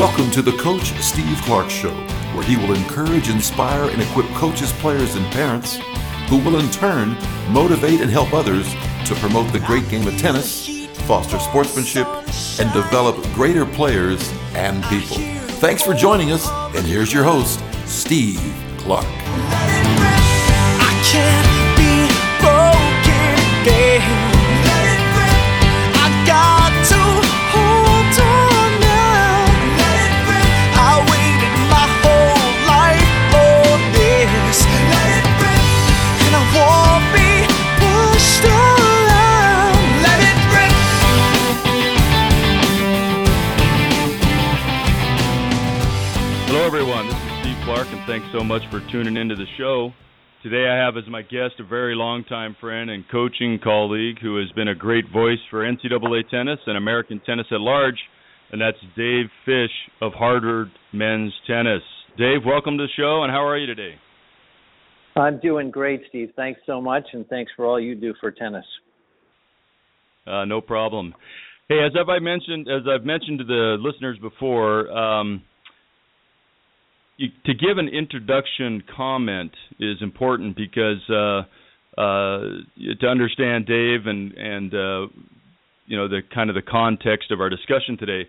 Welcome to the Coach Steve Clark Show, where he will encourage, inspire, and equip coaches, players, and parents who will in turn motivate and help others to promote the great game of tennis, foster sportsmanship, and develop greater players and people. Thanks for joining us, and here's your host, Steve Clark. Thanks so much for tuning into the show. Today I have as my guest a very long-time friend and coaching colleague who has been a great voice for NCAA tennis and American tennis at large, and that's Dave Fish of Harvard Men's Tennis. Dave, welcome to the show, and how are you today? I'm doing great, Steve. Thanks so much, and thanks for all you do for tennis. Uh, no problem. Hey, as I've mentioned, as I've mentioned to the listeners before, um, you, to give an introduction comment is important because uh, uh, to understand Dave and and uh, you know the kind of the context of our discussion today.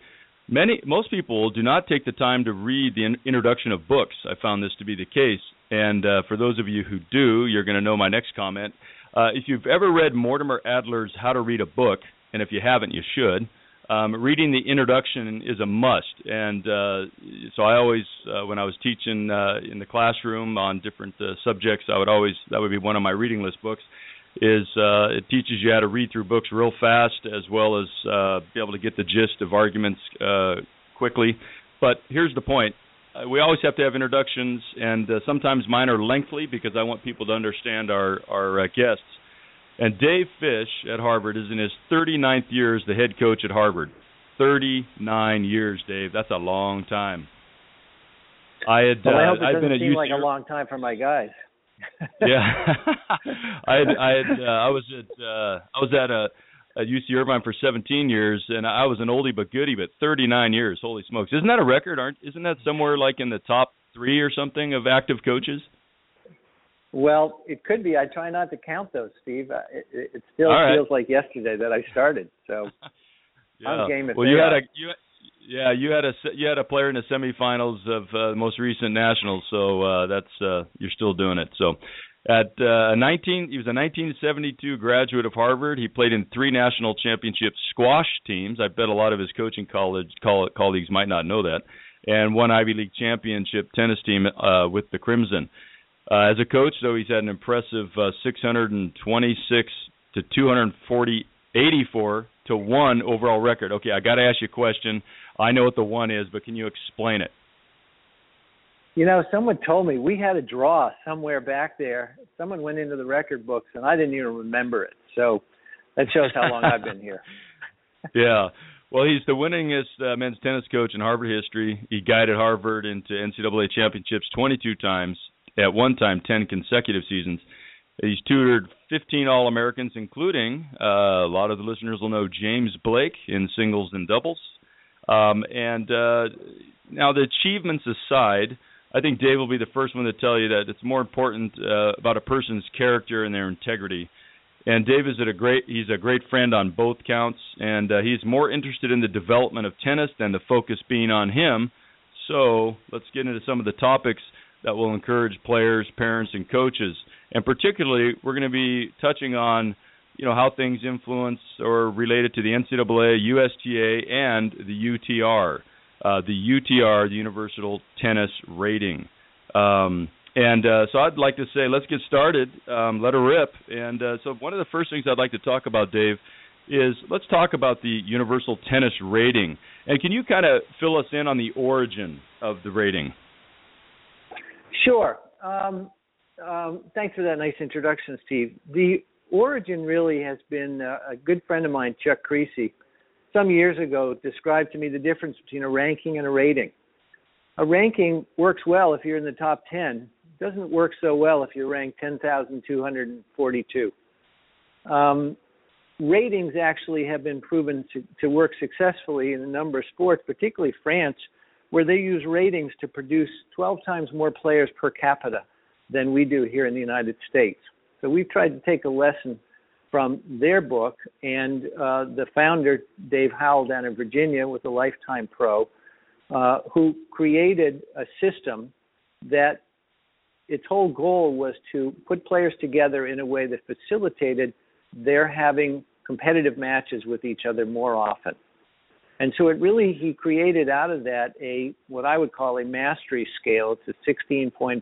Many most people do not take the time to read the in- introduction of books. I found this to be the case, and uh, for those of you who do, you're going to know my next comment. Uh, if you've ever read Mortimer Adler's How to Read a Book, and if you haven't, you should um, reading the introduction is a must. And uh, so I always, uh, when I was teaching uh, in the classroom on different uh, subjects, I would always that would be one of my reading list books. Is uh, it teaches you how to read through books real fast, as well as uh, be able to get the gist of arguments uh, quickly. But here's the point: uh, we always have to have introductions, and uh, sometimes mine are lengthy because I want people to understand our our uh, guests. And Dave Fish at Harvard is in his 39th year as the head coach at Harvard. 39 years, Dave. That's a long time. I had. Well, I hope uh, it doesn't seem like a long time for my guys. yeah, I had. I had. Uh, I was at. Uh, I was at a. At UC Irvine for 17 years, and I was an oldie but goodie. But 39 years, holy smokes! Isn't that a record? Aren't? Isn't that somewhere like in the top three or something of active coaches? Well, it could be. I try not to count those, Steve. It, it still right. feels like yesterday that I started. So yeah. I'm game. well, you had a you, yeah, you had a you had a player in the semifinals of uh, the most recent nationals, so uh, that's uh, you're still doing it. So at uh, 19, he was a 1972 graduate of Harvard. He played in three national championship squash teams. I bet a lot of his coaching college coll- colleagues might not know that, and one Ivy League championship tennis team uh, with the Crimson. Uh, as a coach, though, he's had an impressive uh, 626 to 240, 84 to one overall record. Okay, I got to ask you a question. I know what the one is, but can you explain it? You know, someone told me we had a draw somewhere back there. Someone went into the record books, and I didn't even remember it. So that shows how long I've been here. yeah. Well, he's the winningest uh, men's tennis coach in Harvard history. He guided Harvard into NCAA championships 22 times at one time 10 consecutive seasons. He's tutored 15 All Americans, including uh, a lot of the listeners will know James Blake in singles and doubles. Um, and uh, now, the achievements aside, I think Dave will be the first one to tell you that it's more important uh, about a person's character and their integrity. And Dave is a great he's a great friend on both counts, and uh, he's more interested in the development of tennis than the focus being on him. So let's get into some of the topics that will encourage players, parents, and coaches. And particularly, we're going to be touching on, you know, how things influence or related to the NCAA, USTA, and the UTR, uh, the UTR, the Universal Tennis Rating. Um, and uh, so I'd like to say, let's get started. Um, let her rip. And uh, so one of the first things I'd like to talk about, Dave, is let's talk about the Universal Tennis Rating. And can you kind of fill us in on the origin of the rating? Sure. Um, um, thanks for that nice introduction, Steve. The origin really has been uh, a good friend of mine, Chuck Kriese, some years ago described to me the difference between a ranking and a rating. A ranking works well if you're in the top 10. It doesn't work so well if you're ranked 10,242. Um, ratings actually have been proven to, to work successfully in a number of sports, particularly France where they use ratings to produce 12 times more players per capita than we do here in the United States. So we've tried to take a lesson from their book, and uh, the founder, Dave Howell, down in Virginia, with a Lifetime Pro, uh, who created a system that its whole goal was to put players together in a way that facilitated their having competitive matches with each other more often. And so it really he created out of that a what I would call a mastery scale. It's a 16.50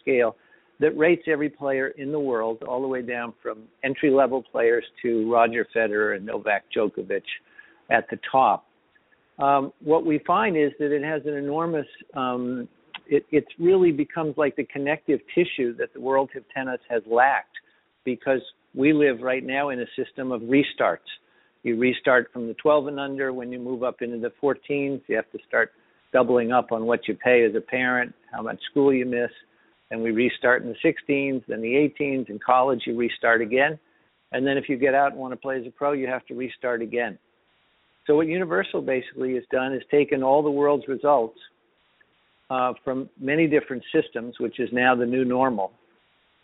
scale that rates every player in the world all the way down from entry level players to Roger Federer and Novak Djokovic at the top. Um, what we find is that it has an enormous um, it it really becomes like the connective tissue that the world of tennis has lacked because we live right now in a system of restarts. You restart from the 12 and under. When you move up into the 14s, you have to start doubling up on what you pay as a parent, how much school you miss. And we restart in the 16s, then the 18s. In college, you restart again. And then if you get out and want to play as a pro, you have to restart again. So what Universal basically has done is taken all the world's results uh, from many different systems, which is now the new normal,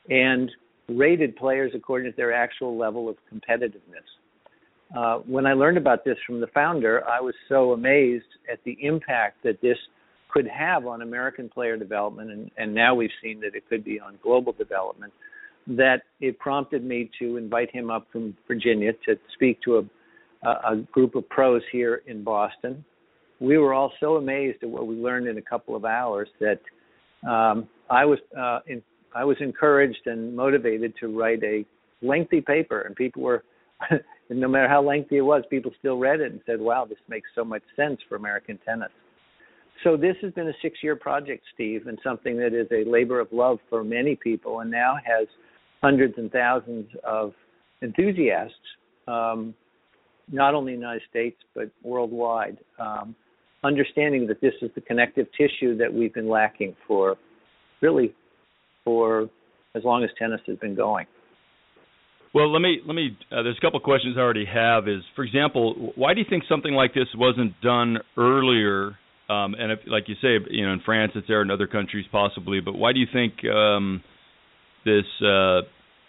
and rated players according to their actual level of competitiveness. Uh, when I learned about this from the founder, I was so amazed at the impact that this could have on American player development, and, and now we've seen that it could be on global development, that it prompted me to invite him up from Virginia to speak to a, a group of pros here in Boston. We were all so amazed at what we learned in a couple of hours that um, I was uh, in, I was encouraged and motivated to write a lengthy paper, and people were, and no matter how lengthy it was, people still read it and said, "Wow, this makes so much sense for American tennis." So this has been a six-year project, Steve, and something that is a labor of love for many people, and now has hundreds and thousands of enthusiasts, um, not only in the United States but worldwide. Um, understanding that this is the connective tissue that we've been lacking for really for as long as tennis has been going. Well, let me let me. Uh, there's a couple questions I already have. Is for example, why do you think something like this wasn't done earlier? Um, and if, like you say, you know, in France it's there, in other countries possibly. But why do you think um, this uh,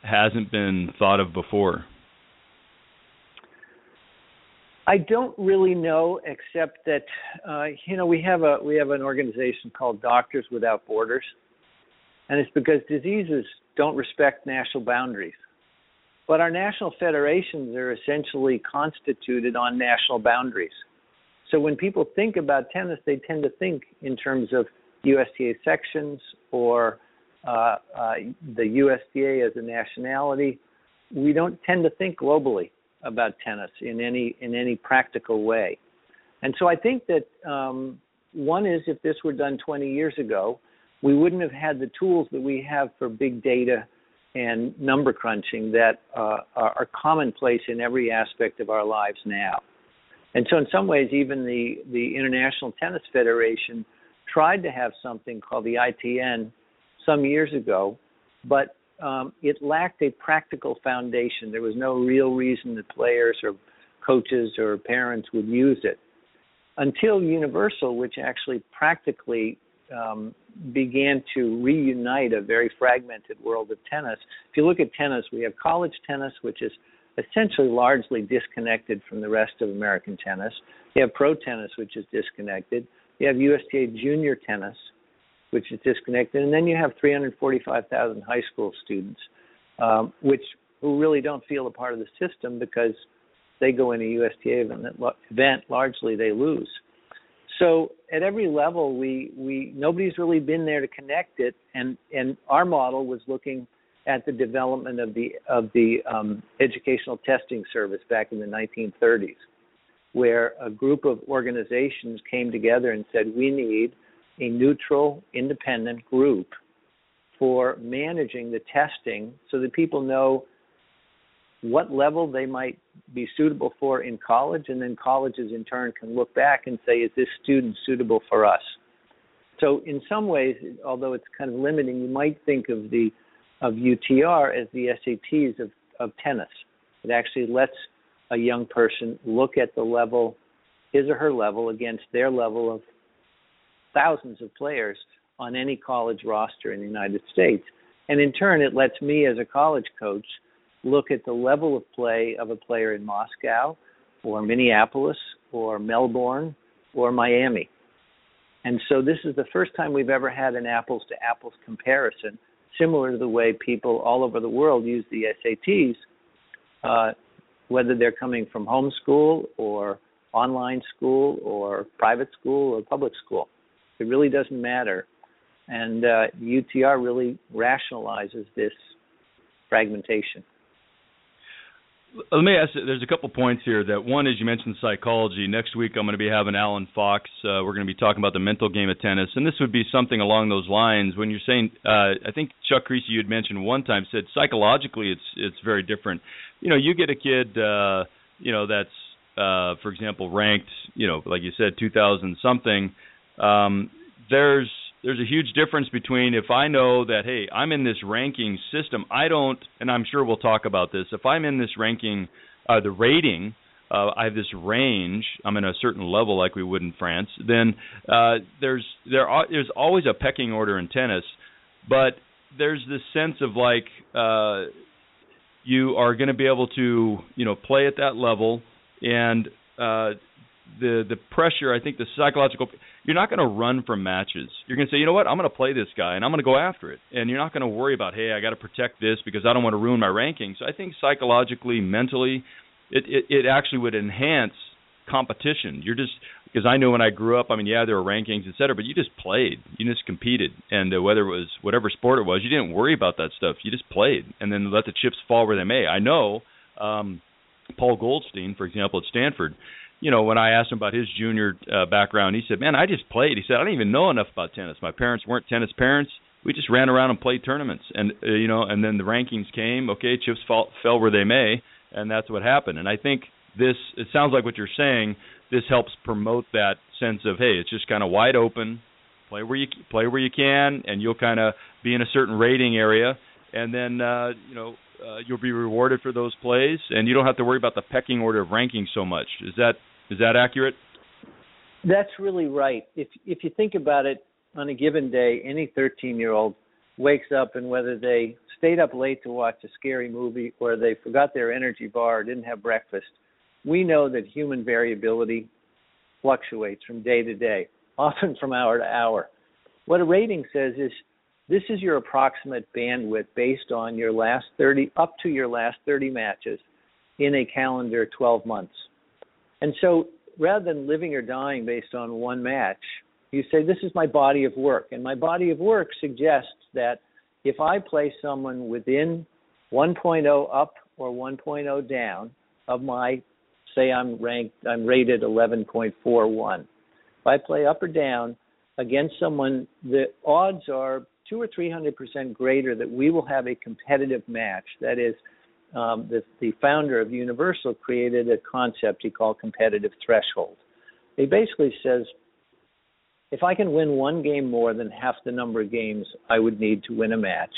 hasn't been thought of before? I don't really know, except that uh, you know we have a we have an organization called Doctors Without Borders, and it's because diseases don't respect national boundaries. But our national federations are essentially constituted on national boundaries. So when people think about tennis, they tend to think in terms of USTA sections or uh, uh, the USTA as a nationality. We don't tend to think globally about tennis in any in any practical way. And so I think that um, one is if this were done 20 years ago, we wouldn't have had the tools that we have for big data and number crunching that uh, are commonplace in every aspect of our lives now. And so, in some ways, even the the International Tennis Federation tried to have something called the ITN some years ago, but um, it lacked a practical foundation. There was no real reason that players or coaches or parents would use it until Universal, which actually practically um, began to reunite a very fragmented world of tennis. If you look at tennis, we have college tennis, which is essentially largely disconnected from the rest of American tennis. You have pro tennis, which is disconnected. You have USTA junior tennis, which is disconnected, and then you have 345,000 high school students, um, which who really don't feel a part of the system because they go in a USTA event, event largely they lose. So at every level, we we nobody's really been there to connect it, and and our model was looking at the development of the of the um, educational testing service back in the 1930s, where a group of organizations came together and said we need a neutral, independent group for managing the testing so that people know what level they might be suitable for in college, and then colleges in turn can look back and say, is this student suitable for us? So, in some ways, although it's kind of limiting, you might think of the of UTR as the SATs of, of tennis. It actually lets a young person look at the level, his or her level, against their level of thousands of players on any college roster in the United States. And in turn, it lets me as a college coach look at the level of play of a player in Moscow or Minneapolis or Melbourne or Miami. And so this is the first time we've ever had an apples to apples comparison, similar to the way people all over the world use the SATs, uh, whether they're coming from homeschool or online school or private school or public school. It really doesn't matter. And uh, UTR really rationalizes this fragmentation. Let me ask. There's a couple points here. That one is you mentioned psychology. Next week I'm going to be having Allen Fox. Uh, we're going to be talking about the mental game of tennis, and this would be something along those lines. When you're saying, uh, I think Chuck Kriese you had mentioned one time said psychologically it's it's very different. You know, you get a kid, uh, you know, that's uh, for example ranked, you know, like you said, 2,000 something. Um, there's there's a huge difference between if I know that hey, I'm in this ranking system, I don't and I'm sure we'll talk about this. If I'm in this ranking uh the rating, uh I have this range, I'm in a certain level like we would in France, then uh there's there are, there's always a pecking order in tennis, but there's this sense of like uh you are going to be able to, you know, play at that level and uh the the pressure, I think the psychological you're not going to run from matches. You're going to say, you know what, I'm going to play this guy and I'm going to go after it. And you're not going to worry about, hey, I got to protect this because I don't want to ruin my ranking. So I think psychologically, mentally, it it, it actually would enhance competition. You're just because I know when I grew up, I mean, yeah, there were rankings, et cetera, but you just played, you just competed, and uh, whether it was whatever sport it was, you didn't worry about that stuff. You just played, and then let the chips fall where they may. I know um, Paul Goldstein, for example, at Stanford you know, when I asked him about his junior uh, background, he said, "Man, I just played." He said, "I don't even know enough about tennis. My parents weren't tennis parents. We just ran around and played tournaments, and uh, you know, and then the rankings came. Okay, chips fall, fell where they may, and that's what happened. And I think this. It sounds like what you're saying. This helps promote that sense of, hey, it's just kind of wide open. Play where you play where you can, and you'll kind of be in a certain rating area, and then uh, you know uh, you'll be rewarded for those plays, and you don't have to worry about the pecking order of ranking so much. Is that is that accurate? That's really right. If if you think about it, on a given day, any 13 year old wakes up and whether they stayed up late to watch a scary movie or they forgot their energy bar or didn't have breakfast, we know that human variability fluctuates from day to day, often from hour to hour. What a rating says is this is your approximate bandwidth based on your last 30 up to your last 30 matches in a calendar 12 months. And so rather than living or dying based on one match, you say, This is my body of work. And my body of work suggests that if I play someone within 1.0 up or 1.0 down of my, say I'm ranked, I'm rated 11.41. If I play up or down against someone, the odds are two or three hundred percent greater that we will have a competitive match. That is, um, the, the founder of Universal created a concept he called competitive threshold. He basically says, if I can win one game more than half the number of games I would need to win a match,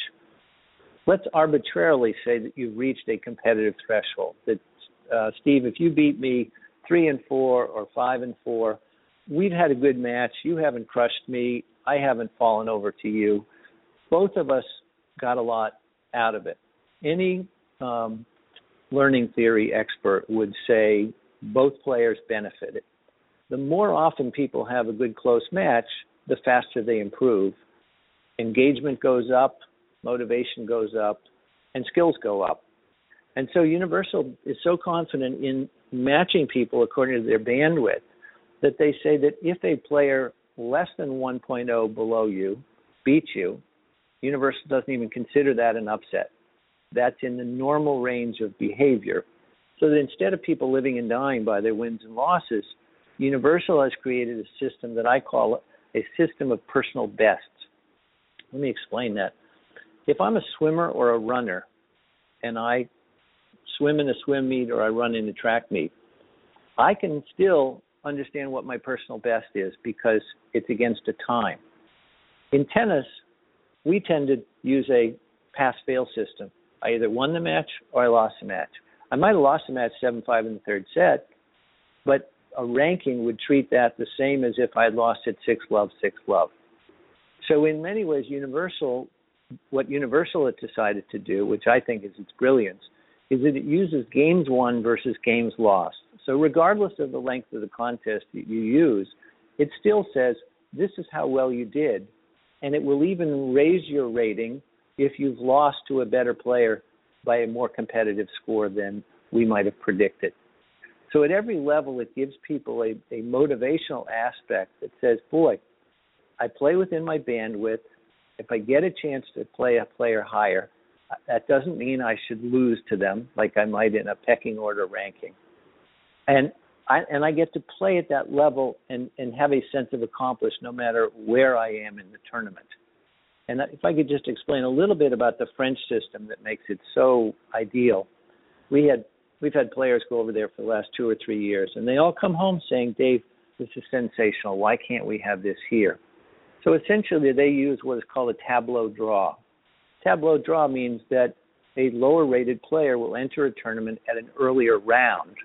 let's arbitrarily say that you've reached a competitive threshold. That uh, Steve, if you beat me three and four or five and four, we've had a good match. You haven't crushed me. I haven't fallen over to you. Both of us got a lot out of it. Any um, learning theory expert would say both players benefited. The more often people have a good close match, the faster they improve. Engagement goes up, motivation goes up, and skills go up. And so Universal is so confident in matching people according to their bandwidth that they say that if a player less than 1.0 below you beats you, Universal doesn't even consider that an upset that's in the normal range of behavior. So that instead of people living and dying by their wins and losses, Universal has created a system that I call a system of personal bests. Let me explain that. If I'm a swimmer or a runner and I swim in a swim meet or I run in a track meet, I can still understand what my personal best is because it's against a time. In tennis, we tend to use a pass fail system. I either won the match or I lost the match. I might have lost the match 7 5 in the third set, but a ranking would treat that the same as if I had lost at six love, six love. So in many ways, Universal, what Universal has decided to do, which I think is its brilliance, is that it uses games won versus games lost. So regardless of the length of the contest that you use, it still says this is how well you did, and it will even raise your rating if you've lost to a better player by a more competitive score than we might have predicted. So at every level, it gives people a, a motivational aspect that says, boy, I play within my bandwidth. If I get a chance to play a player higher, uh, that doesn't mean I should lose to them like I might in a pecking order ranking. And I and I get to play at that level and and have a sense of accomplishment no matter where I am in the tournament. And if I could just explain a little bit about the French system that makes it so ideal. We had we've had players go over there for the last two or three years, and they all come home saying, "Dave, this is sensational. Why can't we have this here?" So essentially, they use what is called a tableau draw. Tableau draw means that a lower rated player will enter a tournament at an earlier round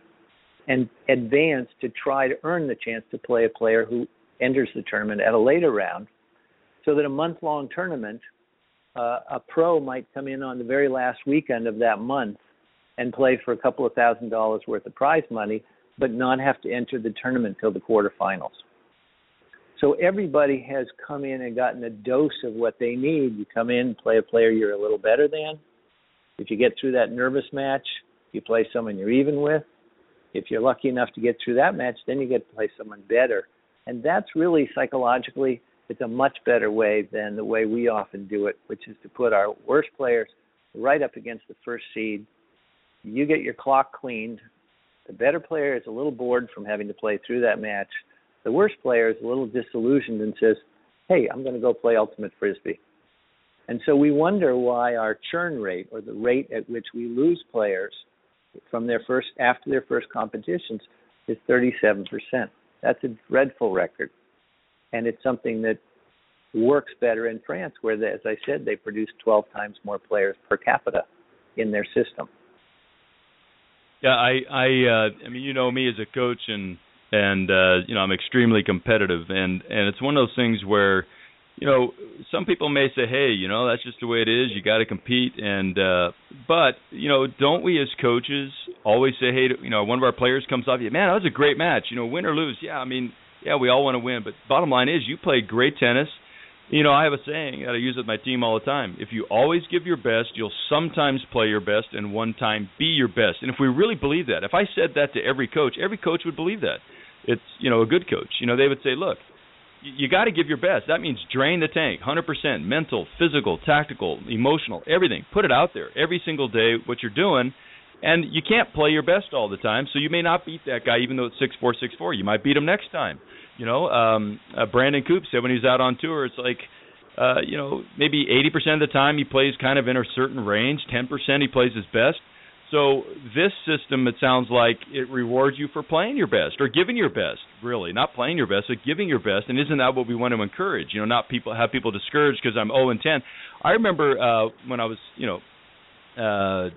and advance to try to earn the chance to play a player who enters the tournament at a later round. So that a month long tournament, uh, a pro might come in on the very last weekend of that month and play for a couple of thousand dollars worth of prize money, but not have to enter the tournament till the quarterfinals. So everybody has come in and gotten a dose of what they need. You come in, play a player you're a little better than. If you get through that nervous match, you play someone you're even with. If you're lucky enough to get through that match, then you get to play someone better. And that's really psychologically, it's a much better way than the way we often do it, which is to put our worst players right up against the first seed. You get your clock cleaned. The better player is a little bored from having to play through that match the worst player is a little disillusioned and says, "Hey, I'm going to go play ultimate frisbee." And so we wonder why our churn rate or the rate at which we lose players from their first after their first competitions is 37%. That's a dreadful record. And it's something that works better in France where they, as I said they produce 12 times more players per capita in their system. Yeah, I I uh I mean you know me as a coach and and uh, you know I'm extremely competitive, and and it's one of those things where you know some people may say, hey, you know that's just the way it is. You got to compete, and uh, but you know don't we as coaches always say, hey, you know one of our players comes off, you, man, that was a great match. You know, win or lose, yeah, I mean, yeah, we all want to win, but bottom line is you played great tennis. You know, I have a saying that I use with my team all the time. If you always give your best, you'll sometimes play your best and one time be your best. And if we really believe that, if I said that to every coach, every coach would believe that it's you know a good coach. You know they would say, look, you got to give your best. That means drain the tank, 100%, mental, physical, tactical, emotional, everything. Put it out there every single day what you're doing. And you can't play your best all the time, so you may not beat that guy even though it's six four six four. You might beat him next time. You know, um, uh, Brandon Coupe said when he's out on tour, it's like, uh, you know, maybe 80% of the time he plays kind of in a certain range. 10% he plays his best. So this system, it sounds like it rewards you for playing your best or giving your best. Really, not playing your best, but giving your best. And isn't that what we want to encourage? You know, not people have people discouraged because I'm 0 and 10. I remember uh, when I was, you know, uh,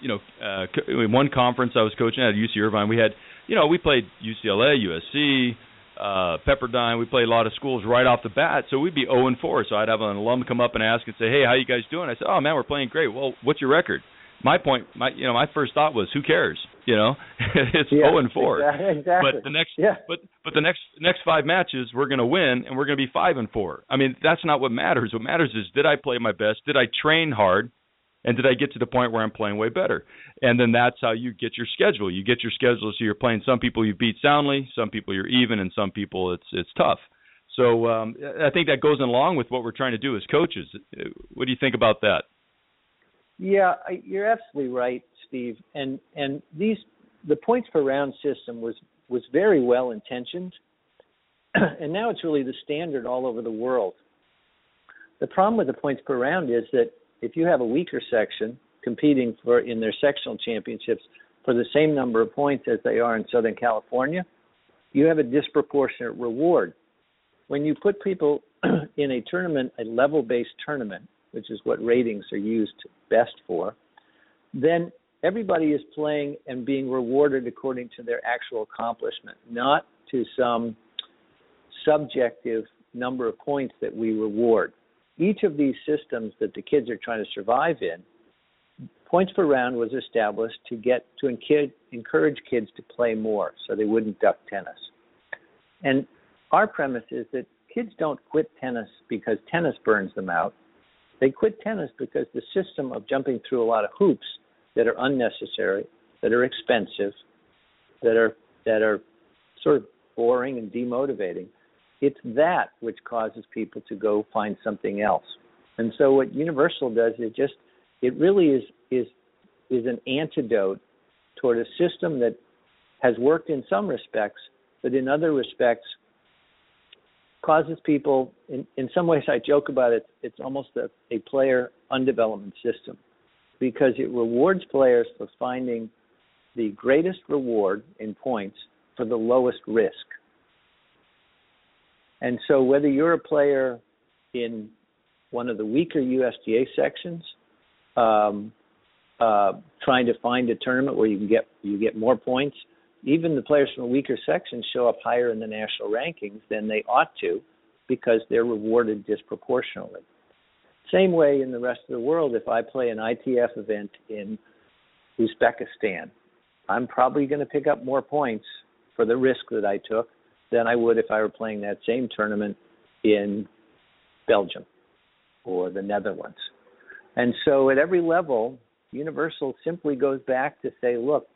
you know, uh, in one conference I was coaching at UC Irvine. We had, you know, we played UCLA, USC, uh, Pepperdine. We played a lot of schools right off the bat, so we'd be 0 and 4. So I'd have an alum come up and ask and say, "Hey, how you guys doing?" I said, "Oh man, we're playing great." Well, what's your record? my point, my you know, my first thought was, who cares? You know, it's yeah, 0 and 4. Exactly. But the next, yeah. but but the next next five matches, we're going to win, and we're going to be five and four. I mean, that's not what matters. What matters is, did I play my best? Did I train hard? And did I get to the point where I'm playing way better? And then that's how you get your schedule. You get your schedule so you're playing some people you beat soundly, some people you're even, and some people it's it's tough. So um, I think that goes along with what we're trying to do as coaches. What do you think about that? Yeah, you're absolutely right, Steve. And and these the points per round system was was very well intentioned, and now it's really the standard all over the world. The problem with the points per round is that if you have a weaker section competing for in their sectional championships for the same number of points as they are in Southern California, you have a disproportionate reward. When you put people in a tournament, a level based tournament, which is what ratings are used best for, then everybody is playing and being rewarded according to their actual accomplishment, not to some subjective number of points that we reward. Each of these systems that the kids are trying to survive in, points per round was established to get to encourage kids to play more so they wouldn't duck tennis. And our premise is that kids don't quit tennis because tennis burns them out. They quit tennis because the system of jumping through a lot of hoops that are unnecessary, that are expensive, that are that are sort of boring and demotivating. It's that which causes people to go find something else. And so what Universal does is just it really is is is an antidote toward a system that has worked in some respects, but in other respects causes people in, in some ways I joke about it, it's almost a, a player undevelopment system because it rewards players for finding the greatest reward in points for the lowest risk. And so whether you're a player in one of the weaker USTA sections, um, uh, trying to find a tournament where you can get you get more points, even the players from a weaker section show up higher in the national rankings than they ought to because they're rewarded disproportionately. Same way in the rest of the world, if I play an ITF event in Uzbekistan, I'm probably going to pick up more points for the risk that I took than I would if I were playing that same tournament in Belgium or the Netherlands. And so at every level, Universal simply goes back to say, look,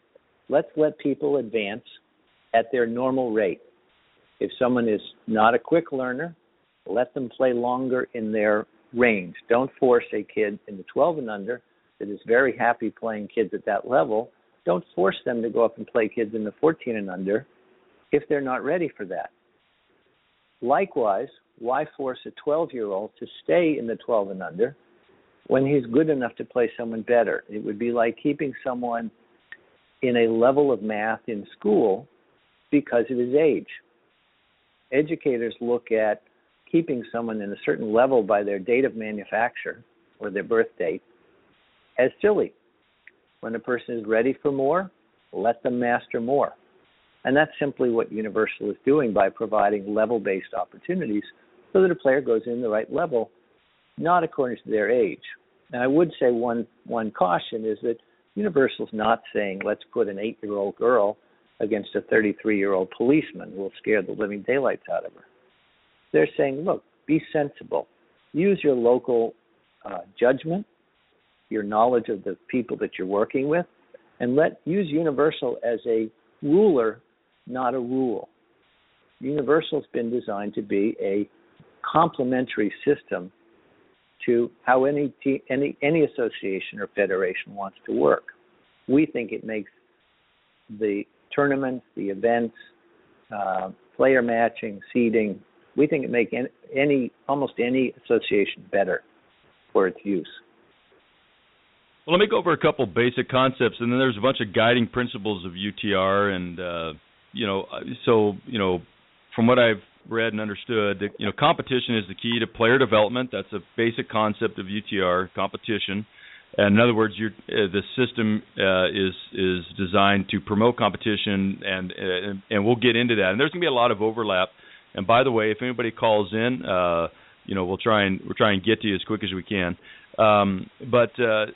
let's let people advance at their normal rate. If someone is not a quick learner, let them play longer in their range. Don't force a kid in the 12 and under that is very happy playing kids at that level. Don't force them to go up and play kids in the 14 and under if they're not ready for that. Likewise, why force a 12 year old to stay in the 12 and under when he's good enough to play someone better? It would be like keeping someone in a level of math in school because of his age. Educators look at keeping someone in a certain level by their date of manufacture or their birth date as silly. When a person is ready for more, let them master more. And that's simply what Universal is doing by providing level based opportunities so that a player goes in the right level, not according to their age. And I would say one one caution is that Universal's not saying let's put an eight year old girl against a 33 year old policeman who will scare the living daylights out of her. They're saying, look, be sensible. Use your local uh, judgment, your knowledge of the people that you're working with, and let use Universal as a ruler, not a rule. Universal's been designed to be a complementary system to how any any any association or federation wants to work. We think it makes the tournaments, the events, uh, player matching, seeding. We think it makes any, any almost any association better for its use. Well, let me go over a couple basic concepts, and then there's a bunch of guiding principles of UTR, and uh, you know, so you know, from what I've read and understood that you know competition is the key to player development. That's a basic concept of UTR competition. And in other words, uh, the system uh, is is designed to promote competition, and, and and we'll get into that. And there's going to be a lot of overlap. And by the way, if anybody calls in, uh, you know, we'll try and we'll try and get to you as quick as we can. Um, but uh,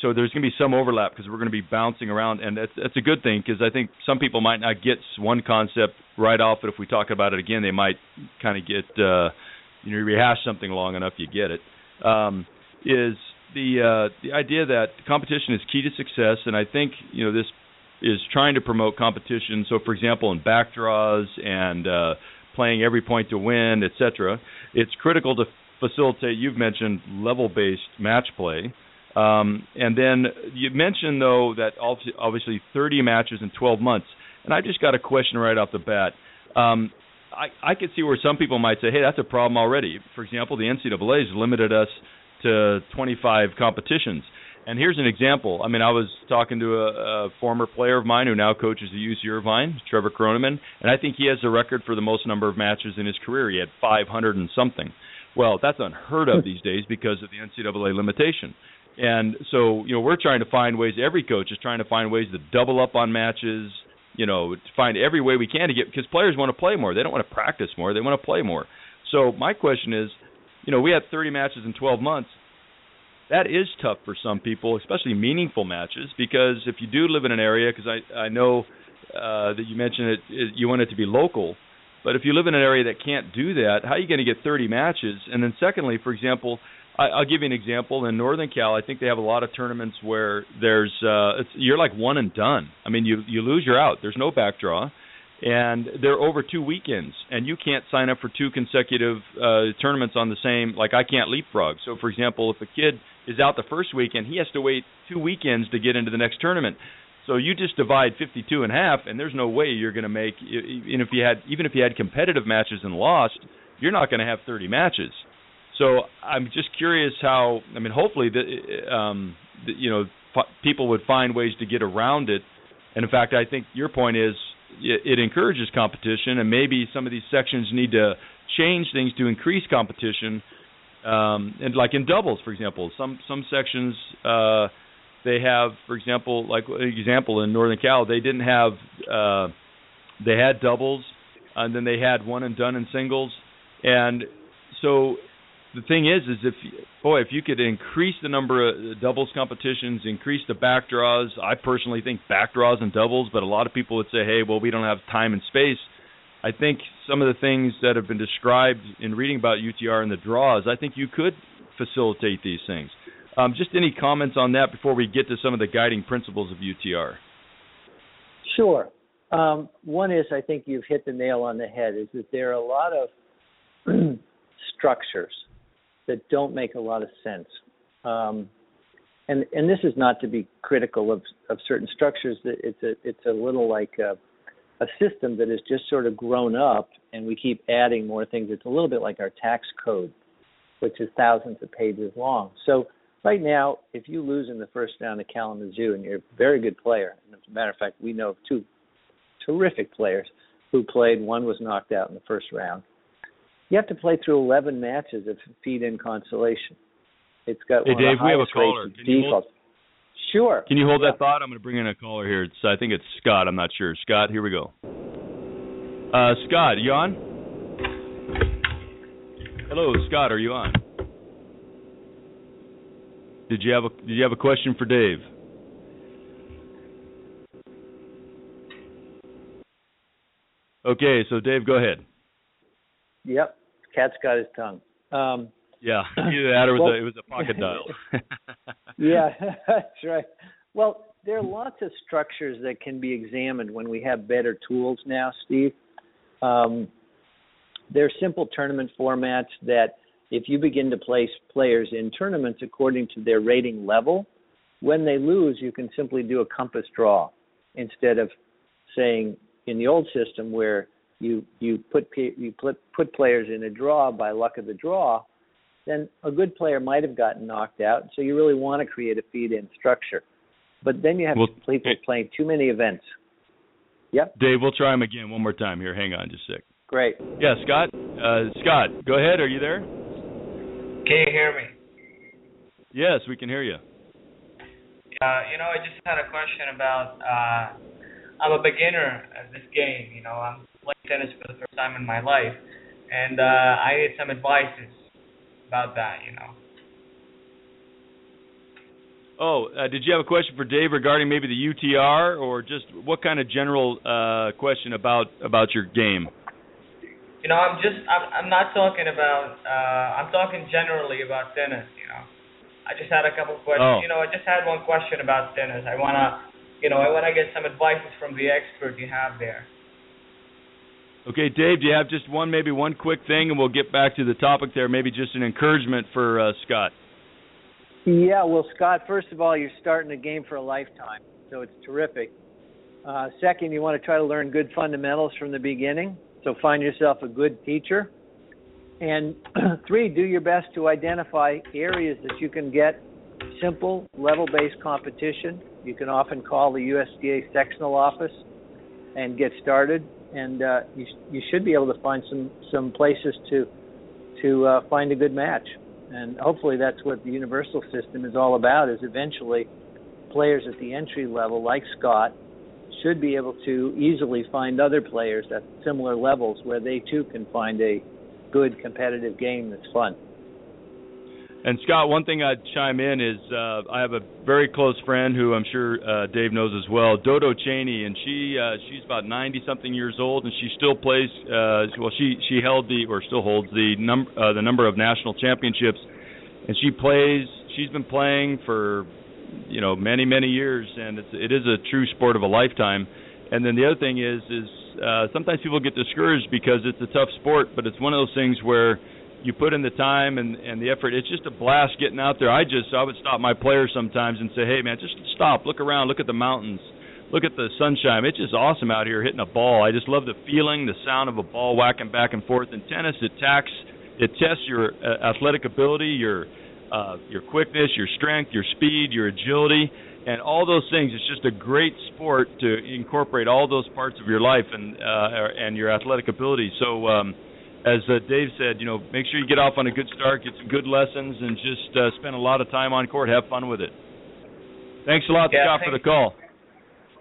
so there's going to be some overlap because we're going to be bouncing around, and that's that's a good thing because I think some people might not get one concept right off, but if we talk about it again, they might kind of get uh, you know you rehash something long enough, you get it. Um, is the uh, the idea that competition is key to success, and I think you know this is trying to promote competition. So, for example, in back draws and uh, playing every point to win, etc., it's critical to facilitate. You've mentioned level-based match play. Um, and then you mentioned though that obviously 30 matches in 12 months, and I just got a question right off the bat. Um, I, I could see where some people might say, "Hey, that's a problem already." For example, the NCAA has limited us to 25 competitions. And here's an example. I mean, I was talking to a, a former player of mine who now coaches the UC Irvine, Trevor Kronemann, and I think he has the record for the most number of matches in his career. He had 500 and something. Well, that's unheard of these days because of the NCAA limitation. And so, you know, we're trying to find ways. Every coach is trying to find ways to double up on matches. You know, to find every way we can to get because players want to play more. They don't want to practice more. They want to play more. So my question is, you know, we had 30 matches in 12 months. That is tough for some people, especially meaningful matches, because if you do live in an area, because I I know uh, that you mentioned it, it, you want it to be local, but if you live in an area that can't do that, how are you going to get 30 matches? And then secondly, for example, I, I'll give you an example. In Northern Cal, I think they have a lot of tournaments where there's uh, you're like one and done. I mean, you you lose, you're out. There's no back draw and they're over two weekends and you can't sign up for two consecutive uh tournaments on the same like I can't leapfrog. So for example, if a kid is out the first weekend, he has to wait two weekends to get into the next tournament. So you just divide 52 and half and there's no way you're going to make even if you had even if you had competitive matches and lost, you're not going to have 30 matches. So I'm just curious how I mean hopefully the um the, you know people would find ways to get around it. And in fact, I think your point is it, encourages competition, and maybe some of these sections need to change things to increase competition. Um, and like in doubles, for example, some some sections uh, they have, for example, like example in Northern Cal, they didn't have uh, they had doubles, and then they had one and done in singles, and so the thing is, is if boy, if you could increase the number of doubles competitions, increase the back draws. I personally think back draws and doubles, but a lot of people would say, hey, well, we don't have time and space. I think some of the things that have been described in reading about UTR and the draws, I think you could facilitate these things. Um, just any comments on that before we get to some of the guiding principles of UTR? Sure. Um, one is I think you've hit the nail on the head. Is that there are a lot of structures that don't make a lot of sense. Um, and and this is not to be critical of of certain structures. It's a it's a little like a, a system that has just sort of grown up, and we keep adding more things. It's a little bit like our tax code, which is thousands of pages long. So right now, if you lose in the first round of Kalamazoo and you're a very good player, and as a matter of fact, we know of two terrific players who played. One was knocked out in the first round, you have to play through 11 matches of feed in consolation. It's got hey, one Dave, of the we have a caller. Can you hold- Sure. Can you hold Yeah. that thought? I'm going to bring in a caller here. It's, I think it's Scott. I'm not sure. Scott, here we go. Uh, Scott, you on? Hello, Scott. Are you on? Did you have a Did you have a question for Dave? Okay, so Dave, go ahead. Yep. Cat's got his tongue. Um, Yeah, either that or it was Well- a, it was a pocket dial. yeah, that's right. Well, there are lots of structures that can be examined when we have better tools now, Steve. Um, there are simple tournament formats that, if you begin to place players in tournaments according to their rating level, when they lose, you can simply do a compass draw instead of saying in the old system where you you put you put put players in a draw by luck of the draw, then a good player might have gotten knocked out. So you really want to create a feed-in structure, but then you have Well, people hey- playing too many events. Yep, Dave, we'll try him again one more time here. Hang on just a sec. great. Yeah, Scott. Uh, Scott, go ahead. Are you there? Can you hear me? Yes, we can hear you. Uh, you know, I just had a question about. Uh, I'm a beginner at this game. You know, I'm playing tennis for the first time in my life, and uh, I need some advices about that. You know. Oh, uh, did you have a question for Dave regarding maybe the UTR, or just what kind of general uh, question about about your game? You know, I'm just. I'm. I'm not talking about. Uh, I'm talking generally about tennis. You know, I just had a couple questions. Oh. You know, I just had one question about tennis. I wanna. You know, I wanna get some advices from the expert you have there. Okay, Dave, do you have just one, maybe one quick thing, and we'll get back to the topic there. Maybe just an encouragement for uh, Scott. Yeah, well, Scott, first of all, you're starting a game for a lifetime, so it's terrific. Uh, second, you want to try to learn good fundamentals from the beginning, so find yourself a good teacher. And three, do your best to identify areas that you can get simple, level based competition. You can often call the USTA sectional office and get started, and uh, you, sh- you should be able to find some, some places to, to uh, find a good match. and hopefully that's what the universal system is all about. Is eventually players at the entry level, like Scott, should be able to easily find other players at similar levels where they too can find a good competitive game that's fun. And Scott, one thing I'd chime in is uh, I have a very close friend who I'm sure uh, Dave knows as well, Dodo Cheney, and she uh, she's about 90 something years old, and she still plays. Uh, well, she she held the or still holds the number uh, the number of national championships, and she plays. She's been playing for you know many many years, and it's it is a true sport of a lifetime. And then the other thing is is uh, sometimes people get discouraged because it's a tough sport, but it's one of those things where you put in the time and and the effort. It's just a blast getting out there. I just I would stop my players sometimes and say, hey man, just stop, look around, look at the mountains, look at the sunshine. It's just awesome out here hitting a ball. I just love the feeling, the sound of a ball whacking back and forth. In tennis, it tacks, it tests your uh, athletic ability, your uh, your quickness, your strength, your speed, your agility, and all those things. It's just a great sport to incorporate all those parts of your life and uh, and your athletic ability. So. Um, as uh, Dave said, you know, make sure you get off on a good start, get some good lessons, and just uh, spend a lot of time on court. Have fun with it. Thanks a lot, yeah, Scott, for the call.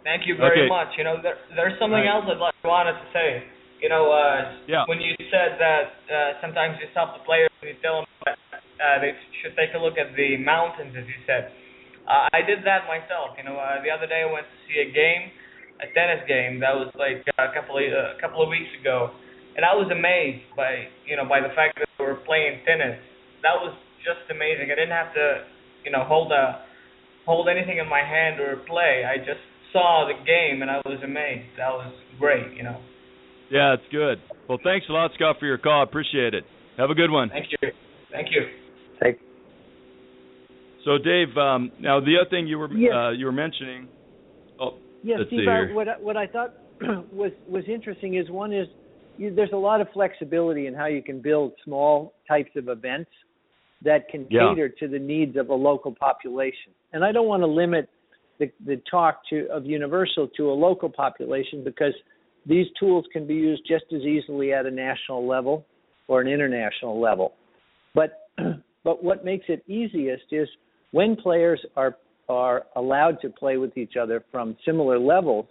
Thank you very okay. much. You know, there, there's something right. else I'd like, wanted to say. You know, uh, yeah. when you said that uh, sometimes you stop the players and you tell them that uh, they should take a look at the mountains, as you said. Uh, I did that myself. You know, uh, the other day I went to see a game, a tennis game. That was like a couple of, uh, a couple of weeks ago and I was amazed by you know by the fact that we were playing tennis. That was just amazing. I didn't have to you know hold a hold anything in my hand or play. I just saw the game and I was amazed. That was great, you know. Yeah, it's good. Well, thanks a lot, Scott, for your call. I appreciate it. Have a good one. Thank you. Thank you. Thank. So, Dave, um, now the other thing you were yes. uh, you were mentioning. Oh, yes, Steve. I, what I, what I thought was was interesting is one is you, there's a lot of flexibility in how you can build small types of events that can yeah. cater to the needs of a local population. And I don't want to limit the, the talk to of Universal to a local population because these tools can be used just as easily at a national level or an international level. But but what makes it easiest is when players are are allowed to play with each other from similar levels,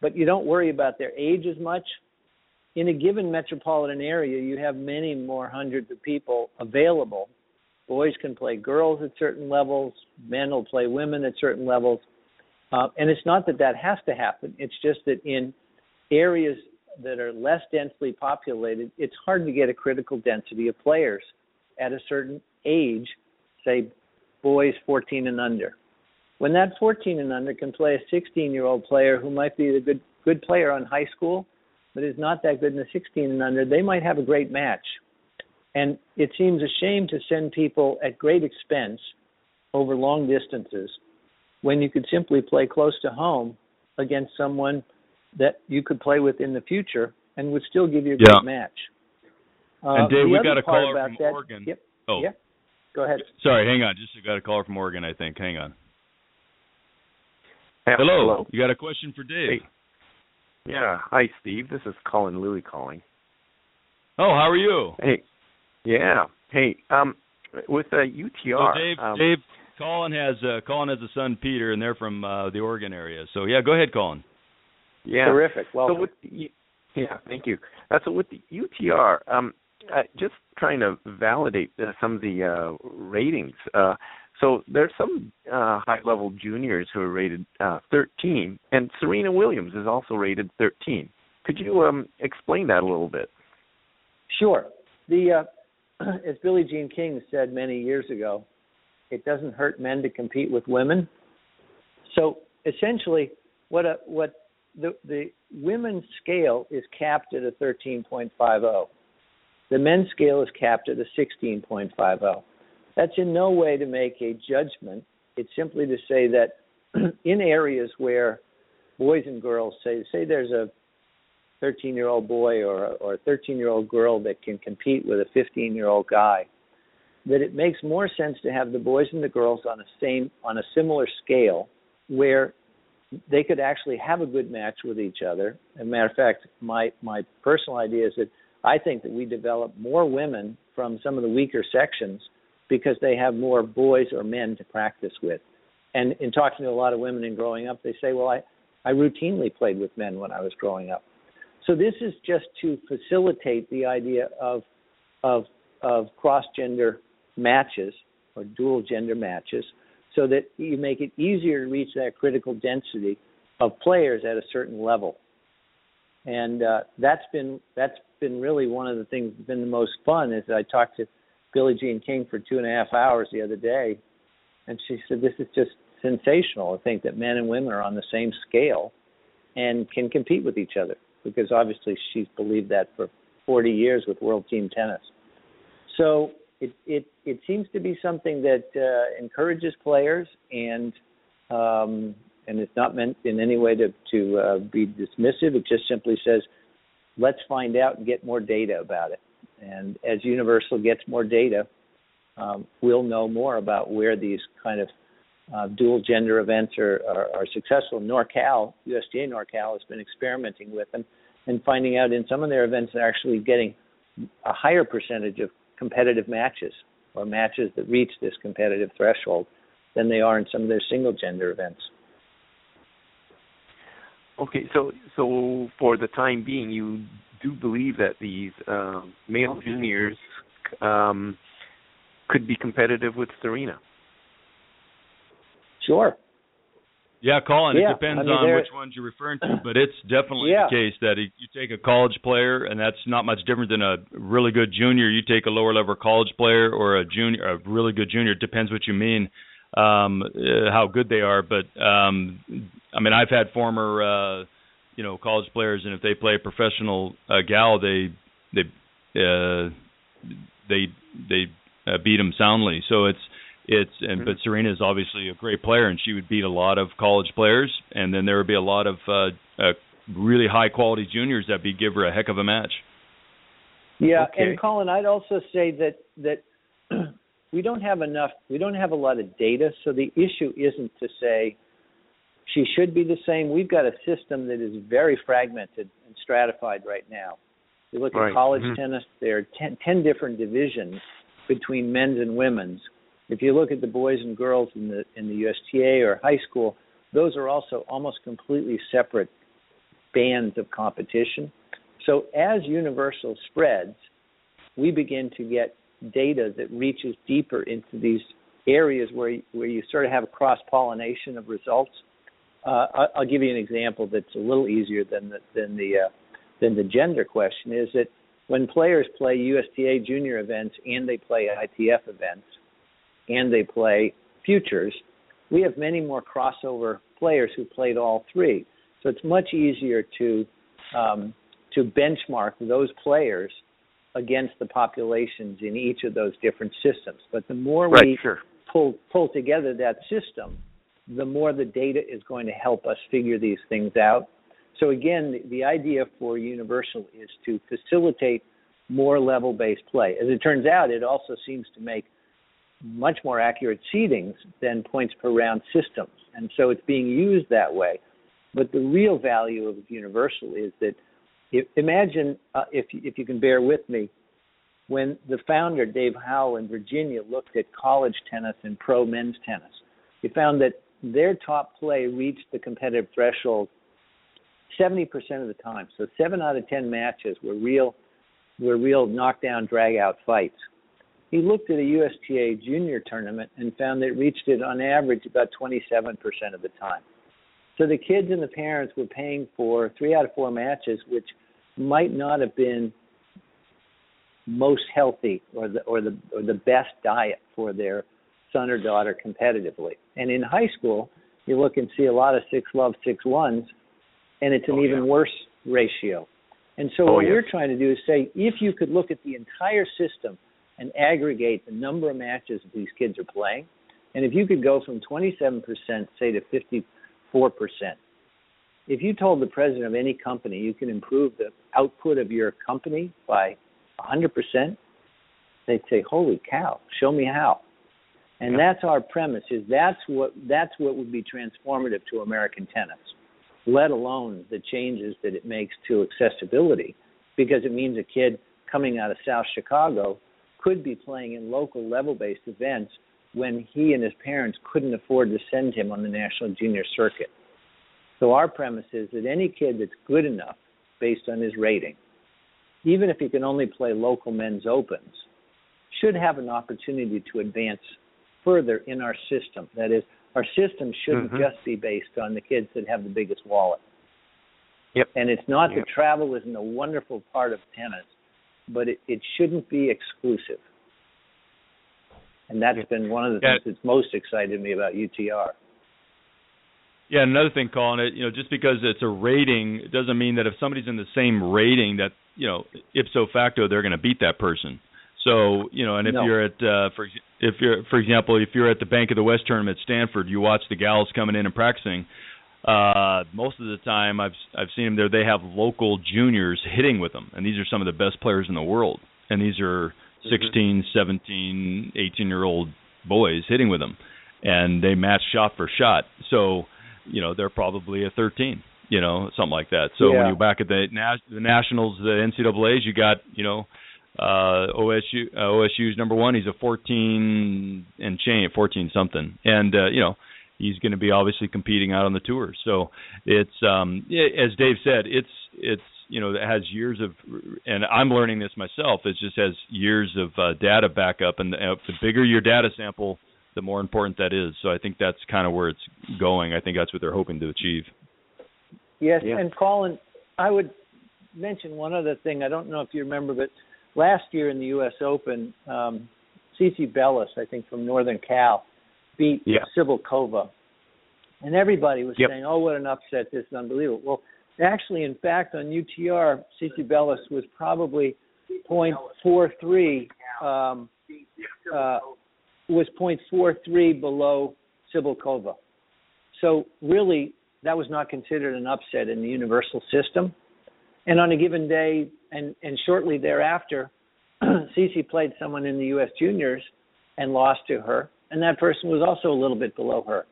but you don't worry about their age as much in a given metropolitan area, you have many more hundreds of people available. Boys can play girls at certain levels, men will play women at certain levels. Uh, and it's not that that has to happen, it's just that in areas that are less densely populated, it's hard to get a critical density of players at a certain age, say boys 14 and under. When that 14 and under can play a 16 year old player who might be a good good player on high school but is not that good in the 16 and under, they might have a great match. And it seems a shame to send people at great expense over long distances when you could simply play close to home against someone that you could play with in the future and would still give you a yeah. great match. Uh, and Dave, we got a part caller about from that, Oregon. Yep. Oh, yeah. Go ahead. Sorry, hang on. Just got a caller from Oregon, I think. Hang on. Hello. Hello. You got a question for Dave? Hey. Yeah. Hi, Steve. This is Colin Louie calling. Oh, how are you? Hey. Yeah. Hey. Um, with uh, UTR. So Dave, um, Dave, Colin has uh, Colin has a son Peter, and they're from uh, the Oregon area. So yeah, go ahead, Colin. Yeah. Terrific. Welcome. So with the, yeah, thank you. Uh, so with the UTR, um, uh, just trying to validate uh, some of the uh, ratings. Uh, so there's some uh, high-level juniors who are rated uh, 13, and Serena Williams is also rated 13. Could you um, explain that a little bit? Sure. The uh, as Billie Jean King said many years ago, it doesn't hurt men to compete with women. So essentially, what a, what the the women's scale is capped at a 13.50. The men's scale is capped at a 16.50. That's in no way to make a judgment. It's simply to say that in areas where boys and girls say say there's a 13 year old boy or or a 13 year old girl that can compete with a 15 year old guy that it makes more sense to have the boys and the girls on a same on a similar scale where they could actually have a good match with each other. As a matter of fact, my my personal idea is that I think that we develop more women from some of the weaker sections because they have more boys or men to practice with. And in talking to a lot of women and growing up, they say, "Well, I I routinely played with men when I was growing up." So this is just to facilitate the idea of of of cross gender matches or dual gender matches so that you make it easier to reach that critical density of players at a certain level. And uh, that's been that's been really one of the things that's been the most fun is I talked to Billie Jean King for two and a half hours the other day and she said this is just sensational to think that men and women are on the same scale and can compete with each other because obviously she's believed that for 40 years with world team tennis. So it it it seems to be something that uh, encourages players and um, and it's not meant in any way to to uh, be dismissive. It just simply says, let's find out and get more data about it. And as Universal gets more data, um, we'll know more about where these kind of uh, dual gender events are, are, are successful. NorCal, USTA NorCal, has been experimenting with them and finding out in some of their events they're actually getting a higher percentage of competitive matches or matches that reach this competitive threshold than they are in some of their single gender events. Okay, so so for the time being, you do believe that these um, male juniors um, could be competitive with Serena? Sure. Yeah, Colin. Yeah, it depends I mean, on which ones you're referring to, but it's definitely Yeah. the case that you take a college player, and that's not much different than a really good junior. You take a lower level college player or a junior, a really good junior. It depends what you mean, um, uh, how good they are. But um, I mean, I've had former, uh, you know, college players, and if they play a professional uh, gal, they they uh, they they uh, beat them soundly. So it's it's and but Serena is obviously a great player, and she would beat a lot of college players, and then there would be a lot of uh, uh, really high quality juniors that be give her a heck of a match. Yeah, Okay. and Colin, I'd also say that that we don't have enough. We don't have a lot of data, so the issue isn't to say she should be the same. We've got a system that is very fragmented and stratified right now. You look Right. at college Mhm. tennis; there are 10, 10 different divisions between men's and women's. If you look at the boys and girls in the in the USTA or high school, those are also almost completely separate bands of competition. So as Universal spreads, we begin to get data that reaches deeper into these areas where where you sort of have a cross pollination of results. Uh, I'll give you an example that's a little easier than the than the uh, than the gender question. Is that when players play USTA junior events and they play ITF events and they play futures, we have many more crossover players who played all three. So it's much easier to um, to benchmark those players against the populations in each of those different systems. But the more Right, we sure. pull pull together that system, the more the data is going to help us figure these things out. So again, the, idea for Universal is to facilitate more level-based play. As it turns out, it also seems to make much more accurate seedings than points per round systems, and so it's being used that way. But the real value of Universal is that if, imagine uh, if if you can bear with me, when the founder Dave Howell in Virginia looked at college tennis and pro men's tennis, he found that their top play reached the competitive threshold 70% of the time. So seven out of 10 matches were real were real knockdown drag out fights. He looked at a USTA junior tournament and found that it reached it on average about 27% of the time. So the kids and the parents were paying for three out of four matches, which might not have been most healthy or the or the or the best diet for their son or daughter competitively. And in high school, you look and see a lot of six love six ones, and it's an Oh, even yeah. worse ratio. And so Oh, what yes. we're trying to do is say if you could look at the entire system and aggregate the number of matches that these kids are playing, and if you could go from 27% say to 54%, if you told the president of any company you can improve the output of your company by 100%, they'd say, "Holy cow, show me how." And that's our premise is that's what that's what would be transformative to American tennis, let alone the changes that it makes to accessibility because it means a kid coming out of South Chicago could be playing in local level based events when he and his parents couldn't afford to send him on the national junior circuit. So our premise is that any kid that's good enough based on his rating, even if he can only play local men's opens, should have an opportunity to advance further in our system. That is, our system shouldn't mm-hmm. just be based on the kids that have the biggest wallet. Yep. And it's not yep. that travel isn't a wonderful part of tennis, but it, it shouldn't be exclusive. And that's yep. been one of the yeah. things that's most excited me about UTR. Yeah, another thing, calling it, you know, just because it's a rating, it doesn't mean that if somebody's in the same rating that, you know, ipso facto they're going to beat that person. So you know, and if no. you're at uh, for if you're for example, if you're at the Bank of the West tournament at Stanford, you watch the gals coming in and practicing. Uh, most of the time, I've I've seen them there. They have local juniors hitting with them, and these are some of the best players in the world. And these are 16, 17, 18 year old boys hitting with them, and they match shot for shot. So, you know, they're probably a 13, you know, something like that. So yeah. when you're back at the the nationals, the NCAA's, you got, you know, uh, OSU uh, OSU's number one. He's a 14 and chain, 14 something, and uh, you know he's going to be obviously competing out on the tour. So it's um, as Dave said, it's it's you know it has years of, and I'm learning this myself. It just has years of uh, data backup, and the, uh, the bigger your data sample, the more important that is. So I think that's kind of where it's going. I think that's what they're hoping to achieve. Yes, yeah. and Colin, I would mention one other thing. I don't know if you remember, but last year in the U.S. Open, um, CiCi Bellis, I think from Northern Cal, beat yeah. Cibulkova, and everybody was yep. saying, "Oh, what an upset! This is unbelievable." Well, actually, in fact, on UTR, CiCi Bellis was probably .43 Um, uh, was .43 below Cibulkova. So really, that was not considered an upset in the universal system. And on a given day, and and shortly thereafter, CiCi played someone in the U.S. Juniors and lost to her, and that person was also a little bit below her.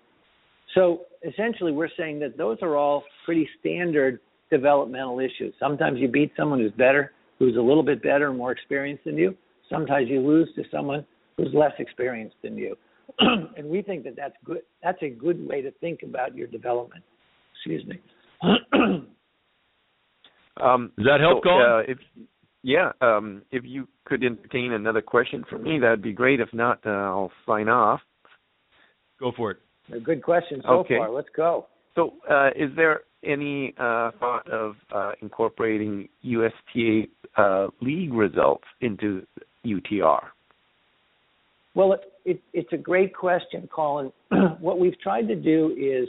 So essentially, we're saying that those are all pretty standard developmental issues. Sometimes you beat someone who's better, who's a little bit better and more experienced than you. Sometimes you lose to someone who's less experienced than you. and we think that that's good. That's a good way to think about your development. Excuse me. Um, Does that help, so, Colin? Uh, if, yeah, um, if you could entertain another question for me, that'd be great. If not, uh, I'll sign off. Go for it. A good question so okay. far. Let's go. So, uh, is there any uh, thought of uh, incorporating USTA uh, league results into UTR? Well, it, it, it's a great question, Colin. what we've tried to do is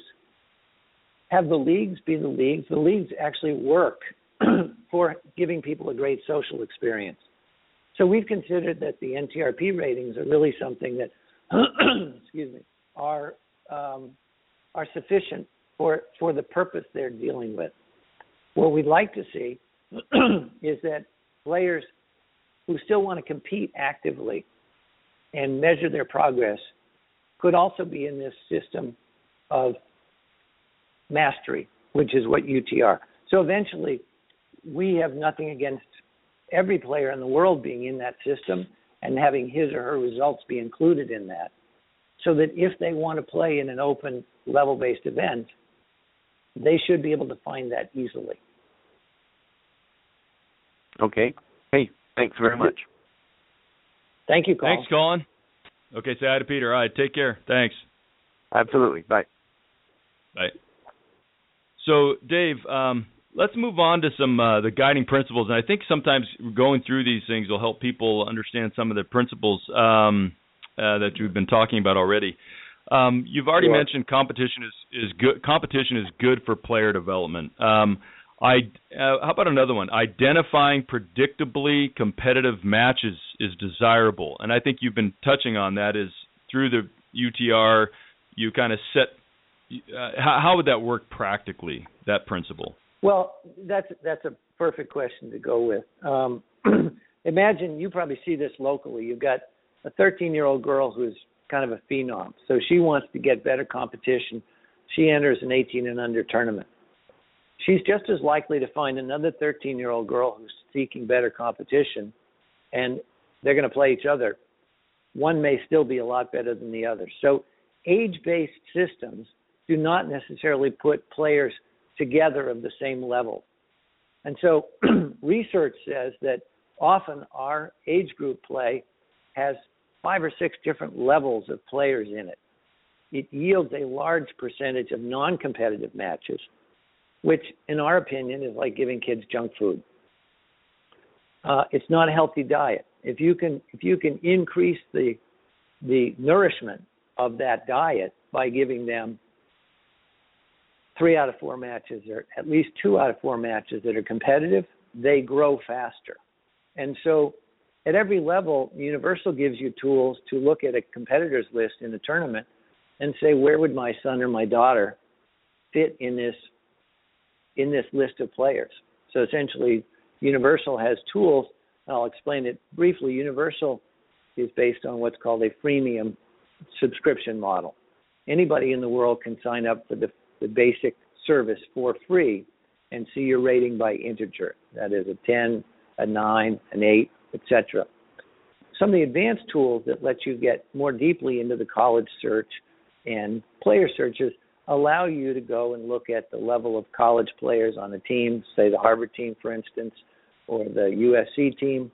have the leagues be the leagues. The leagues actually work for giving people a great social experience. So we've considered that the NTRP ratings are really something that, excuse me, are um, are sufficient for for the purpose they're dealing with. What we'd like to see is that players who still want to compete actively and measure their progress could also be in this system of mastery, which is what UTR. So eventually, we have nothing against every player in the world being in that system and having his or her results be included in that. So that if they want to play in an open level based event, they should be able to find that easily. Okay. Hey, thanks very much. Thank you, Colin. Thanks, Colin. Okay, say hi to Peter. All right, take care. Thanks. Absolutely. Bye. Bye. So, Dave, um, let's move on to some uh, the guiding principles, and I think sometimes going through these things will help people understand some of the principles um, uh, that you've been talking about already. Um, you've already sure. mentioned competition is is good. Competition is good for player development. Um, I uh, how about another one? Identifying predictably competitive matches is desirable, and I think you've been touching on that. Is through the UTR, you kind of set. Uh, how, how would that work practically? That principle. Well, that's that's a perfect question to go with. Um, imagine you probably see this locally. You've got a 13 year old girl who's kind of a phenom, so she wants to get better competition. She enters an 18 and under tournament. She's just as likely to find another 13 year old girl who's seeking better competition, and they're going to play each other. One may still be a lot better than the other. So age-based systems do not necessarily put players together of the same level. And so research says that often our age group play has five or six different levels of players in it. It yields a large percentage of non competitive matches, which, in our opinion, is like giving kids junk food. Uh, it's not a healthy diet. If you can, if you can increase the the nourishment of that diet by giving them three out of four matches or at least two out of four matches that are competitive, they grow faster. And so at every level, Universal gives you tools to look at a competitor's list in a tournament and say, where would my son or my daughter fit in this in this list of players? So essentially, Universal has tools. I'll explain it briefly. Universal is based on what's called a freemium subscription model. Anybody in the world can sign up for the, the basic service for free and see your rating by integer. That is a 10, a 9, an 8, etc. Some of the advanced tools that let you get more deeply into the college search and player searches allow you to go and look at the level of college players on a team, say the Harvard team, for instance, or the USC team.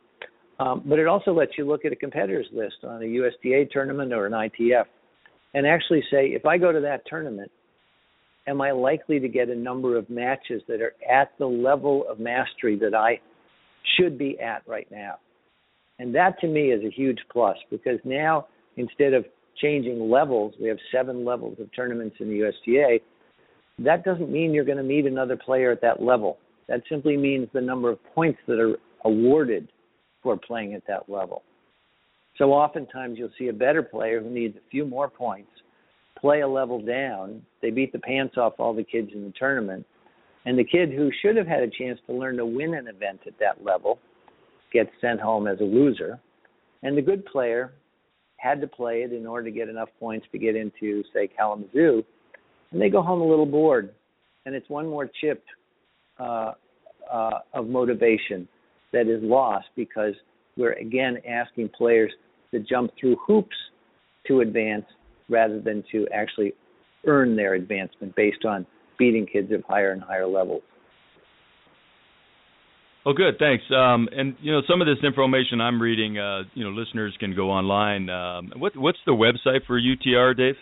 Um, but it also lets you look at a competitors list on a USTA tournament or an ITF and actually say, if I go to that tournament, am I likely to get a number of matches that are at the level of mastery that I should be at right now? And that to me is a huge plus because now instead of changing levels, we have seven levels of tournaments in the USTA. That doesn't mean you're going to meet another player at that level. That simply means the number of points that are awarded for playing at that level. So oftentimes you'll see a better player who needs a few more points play a level down. They beat the pants off all the kids in the tournament. And the kid who should have had a chance to learn to win an event at that level gets sent home as a loser. And the good player had to play it in order to get enough points to get into, say, Kalamazoo, and they go home a little bored. And it's one more chip uh, uh, of motivation that is lost because we're again asking players to jump through hoops to advance rather than to actually earn their advancement based on beating kids of higher and higher levels. Oh, good. Thanks. Um, and you know, some of this information I'm reading, uh, you know, listeners can go online. Um, what, what's the website for UTR, Dave?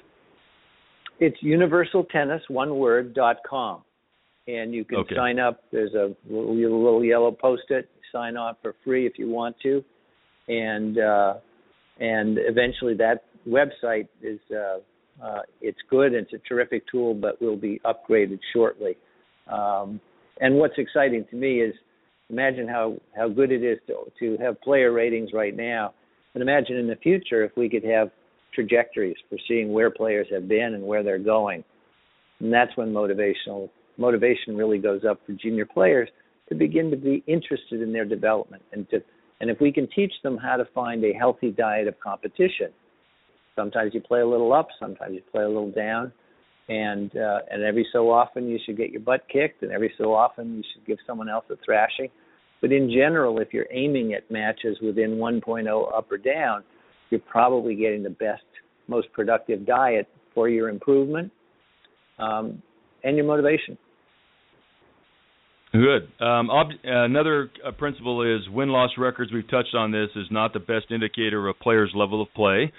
It's universaltennis, and you can okay. sign up. There's a little, little yellow post-it. Sign off for free if you want to, and uh, and eventually that website is uh, uh, it's good. It's a terrific tool, but will be upgraded shortly. Um, and what's exciting to me is imagine how how good it is to to have player ratings right now, and imagine in the future if we could have trajectories for seeing where players have been and where they're going, and that's when motivational motivation really goes up for junior players to begin to be interested in their development and to and if we can teach them how to find a healthy diet of competition sometimes you play a little up sometimes you play a little down and uh, and every so often you should get your butt kicked, and every so often you should give someone else a thrashing. But in general, if you're aiming at matches within 1.0 up or down, you're probably getting the best, most productive diet for your improvement um, and your motivation. Good. Um, ob- another uh, principle is win loss records. We've touched on this is not the best indicator of a player's level of play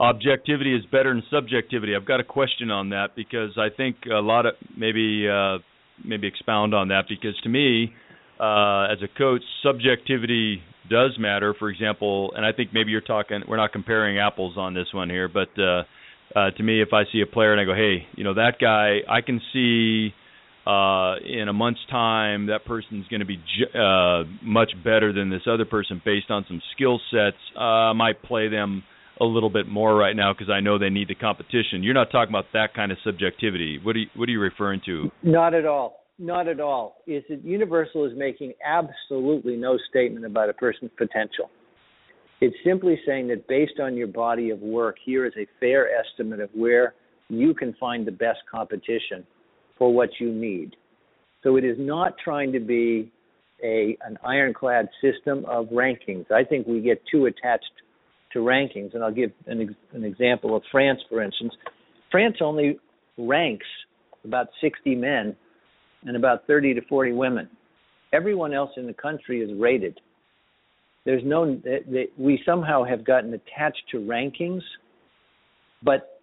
objectivity is better than subjectivity. I've got a question on that because I think a lot of maybe uh, maybe expound on that because to me, uh, as a coach, subjectivity does matter. For example, and I think maybe you're talking. We're not comparing apples on this one here, but uh, uh, to me, if I see a player and I go, hey, you know that guy, I can see. Uh, in a month's time, that person's going to be uh, much better than this other person based on some skill sets. Uh, I might play them a little bit more right now because I know they need the competition. You're not talking about that kind of subjectivity. What are you, what are you referring to? Not at all. Not at all. Is Universal is making absolutely no statement about a person's potential. It's simply saying that based on your body of work, here is a fair estimate of where you can find the best competition for what you need. So it is not trying to be a an ironclad system of rankings. I think we get too attached to rankings, and I'll give an, an example of France, for instance. France only ranks about 60 men and about 30 to 40 women. Everyone else in the country is rated. There's no we somehow have gotten attached to rankings, but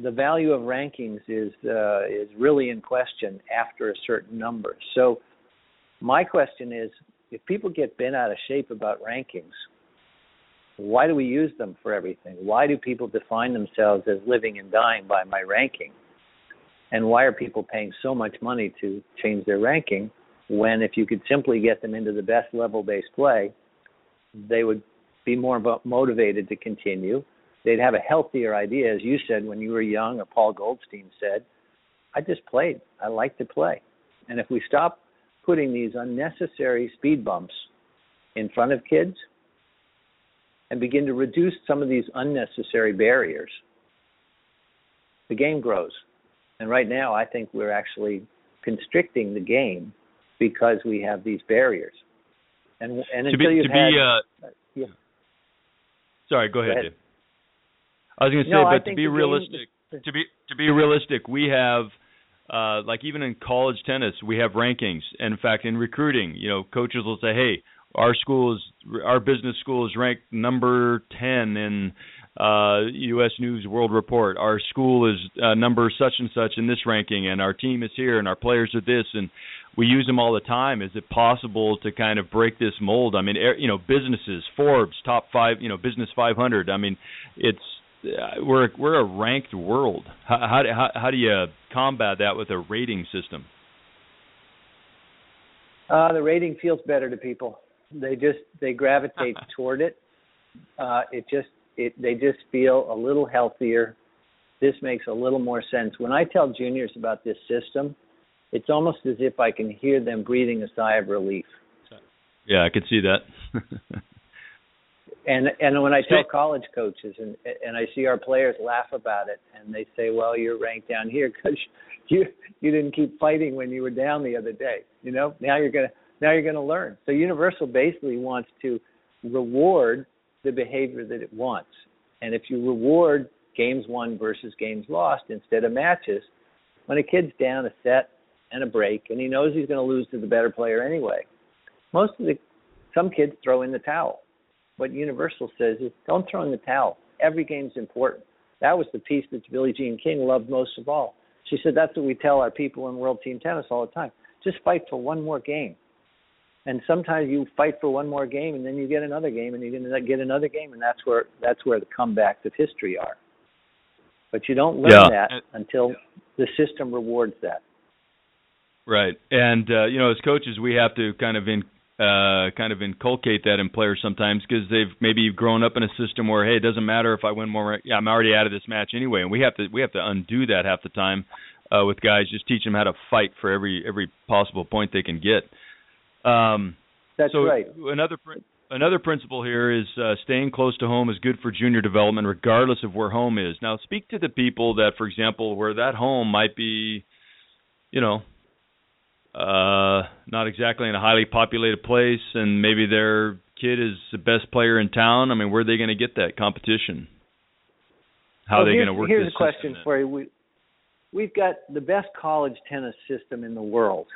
the value of rankings is uh, is really in question after a certain number. So my question is, if people get bent out of shape about rankings, why do we use them for everything? Why do people define themselves as living and dying by my ranking? And why are people paying so much money to change their ranking when if you could simply get them into the best level based play, they would be more motivated to continue. They'd have a healthier idea, as you said when you were young, or Paul Goldstein said, I just played. I like to play. And if we stop putting these unnecessary speed bumps in front of kids and begin to reduce some of these unnecessary barriers, the game grows. And right now, I think we're actually constricting the game because we have these barriers. And and to until be, you've to had, be, uh, yeah. Sorry, go ahead. Go ahead. I was going to say, No, but to be the game- realistic, to be to be realistic, we have uh, like even in college tennis, we have rankings. And in fact, in recruiting, you know, coaches will say, "Hey, our school is our business school is ranked number 10 in uh, U.S. News World Report. Our school is uh, number such and such in this ranking, and our team is here, and our players are this, and we use them all the time. Is it possible to kind of break this mold? I mean, you know, businesses, Forbes, top five, you know, Business 500. I mean, it's uh, we're we're a ranked world. How how how, how do you combat that with a rating system? Uh, the rating feels better to people. They just they gravitate toward it. Uh, it just it they just feel a little healthier. This makes a little more sense. When I tell juniors about this system, it's almost as if I can hear them breathing a sigh of relief. Yeah, I could see that. And and when I tell college coaches and and I see our players laugh about it and they say, "Well, you're ranked down here because you you didn't keep fighting when you were down the other day." You know, now you're gonna now you're gonna learn. So Universal basically wants to reward the behavior that it wants. And if you reward games won versus games lost instead of matches, when a kid's down a set and a break and he knows he's going to lose to the better player anyway, most of the some kids throw in the towel what Universal says is don't throw in the towel. Every game's important. That was the piece that Billie Jean King loved most of all. She said that's what we tell our people in World Team Tennis all the time. Just fight for one more game. And sometimes you fight for one more game, and then you get another game, and you're going to get another game, and that's where that's where the comebacks of history are. But you don't learn Yeah. that until the system rewards that. Right, and uh, you know, as coaches, we have to kind of in, uh, kind of inculcate that in players sometimes because they've maybe grown up in a system where hey, it doesn't matter if I win more. Yeah, I'm already out of this match anyway, and we have to we have to undo that half the time uh, with guys. Just teach them how to fight for every every possible point they can get. Um, That's so right. another another principle here is uh, staying close to home is good for junior development, regardless of where home is. Now, speak to the people that, for example, where that home might be, you know, uh, not exactly in a highly populated place, and maybe their kid is the best player in town. I mean, where are they going to get that competition? How well, are they going to work Here's a question for you. We, we've got the best college tennis system in the world.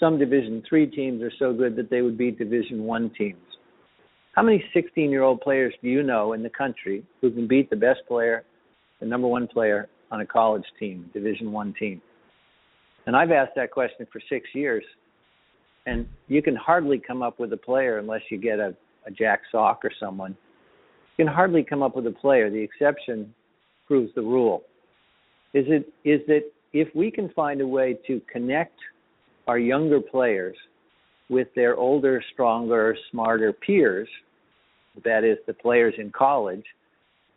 Some Division three teams are so good that they would beat Division one teams. How many 16-year-old players do you know in the country who can beat the best player, the number one player on a college team, Division one team? And I've asked that question for six years, and you can hardly come up with a player unless you get a, a Jack Sock or someone. You can hardly come up with a player. The exception proves the rule. Is it is that if we can find a way to connect our younger players with their older, stronger, smarter peers, that is the players in college,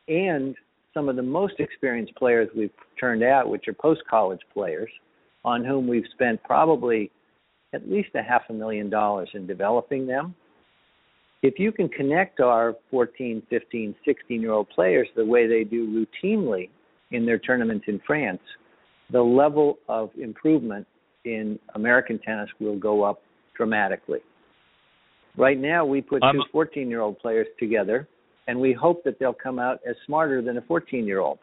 and some of the most experienced players we've turned out, which are post college players, on whom we've spent probably at least a half a million dollars in developing them. If you can connect our 14, 15, 16 year old players the way they do routinely in their tournaments in France, the level of improvement in American tennis will go up dramatically. Right now, we put two 14 year old players together, and we hope that they'll come out as smarter than a 14 year old.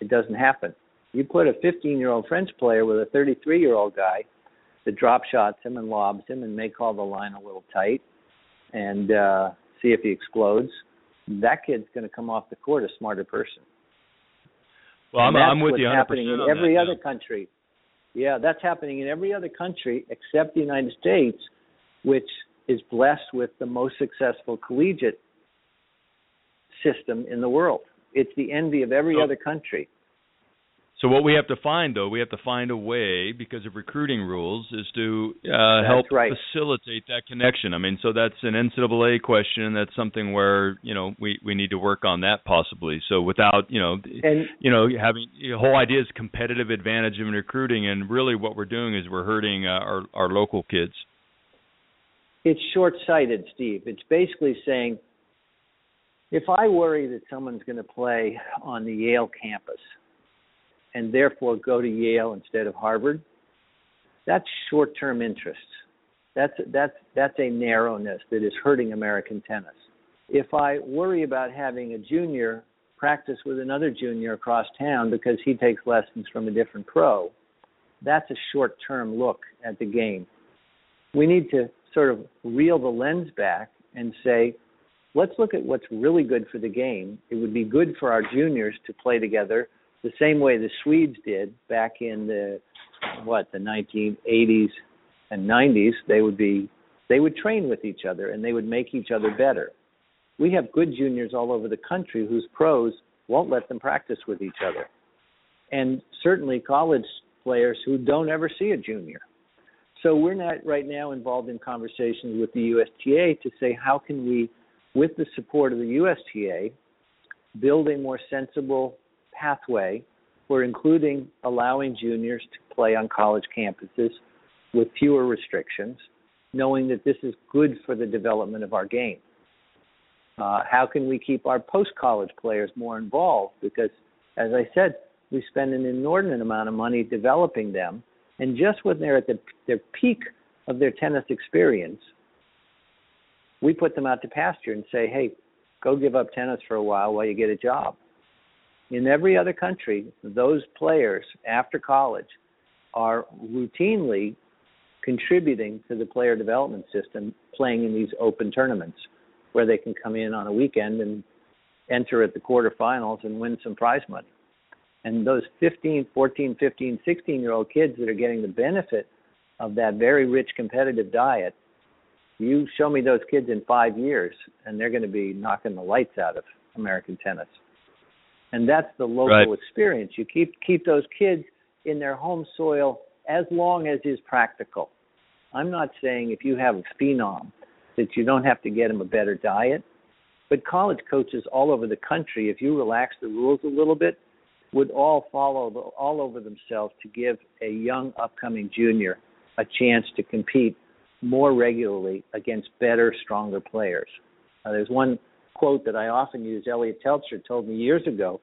It doesn't happen. You put a 15 year old French player with a 33 year old guy that drop shots him and lobs him and may call the line a little tight and uh, see if he explodes. That kid's going to come off the court a smarter person. Well, I'm, I'm with you 100% happening in every that, other country. Yeah, that's happening in every other country except the United States, which is blessed with the most successful collegiate system in the world. It's the envy of every So- other country. So what we have to find, though, we have to find a way because of recruiting rules, is to uh, help right. facilitate that connection. I mean, so that's an NCAA question. That's something where you know we we need to work on that possibly. So without you know And you know having the whole idea is competitive advantage in recruiting, and really what we're doing is we're hurting uh, our our local kids. it's short-sighted, Steve. It's basically saying if I worry that someone's going to play on the Yale campus and therefore go to Yale instead of Harvard, that's short-term interests. That's that's that's a narrowness that is hurting American tennis. If I worry about having a junior practice with another junior across town because he takes lessons from a different pro, that's a short-term look at the game. We need to sort of reel the lens back and say, let's look at what's really good for the game. It would be good for our juniors to play together the same way the Swedes did back in the what the 1980s and 90s. They would be they would train with each other and they would make each other better. We have good juniors all over the country whose pros won't let them practice with each other, and certainly college players who don't ever see a junior. So we're not right now involved in conversations with the USTA to say how can we, with the support of the USTA, build a more sensible pathway for including allowing juniors to play on college campuses with fewer restrictions, knowing that this is good for the development of our game. Uh, how can we keep our post college players more involved? Because, as I said, we spend an inordinate amount of money developing them, and just when they're at the, their peak of their tennis experience, we put them out to pasture and say, hey, go give up tennis for a while while you get a job. In every other country, those players after college are routinely contributing to the player development system playing in these open tournaments where they can come in on a weekend and enter at the quarterfinals and win some prize money. And those 15, 14, 15, 16 year old kids that are getting the benefit of that very rich competitive diet, you show me those kids in five years and they're going to be knocking the lights out of American tennis. And that's the local Right. experience. You keep keep those kids in their home soil as long as is practical. I'm not saying if you have a phenom that you don't have to get him a better diet, but college coaches all over the country, if you relax the rules a little bit, would all follow the, all over themselves to give a young upcoming junior a chance to compete more regularly against better, stronger players. Uh, there's one quote that I often use. Eliot Teltscher told me years ago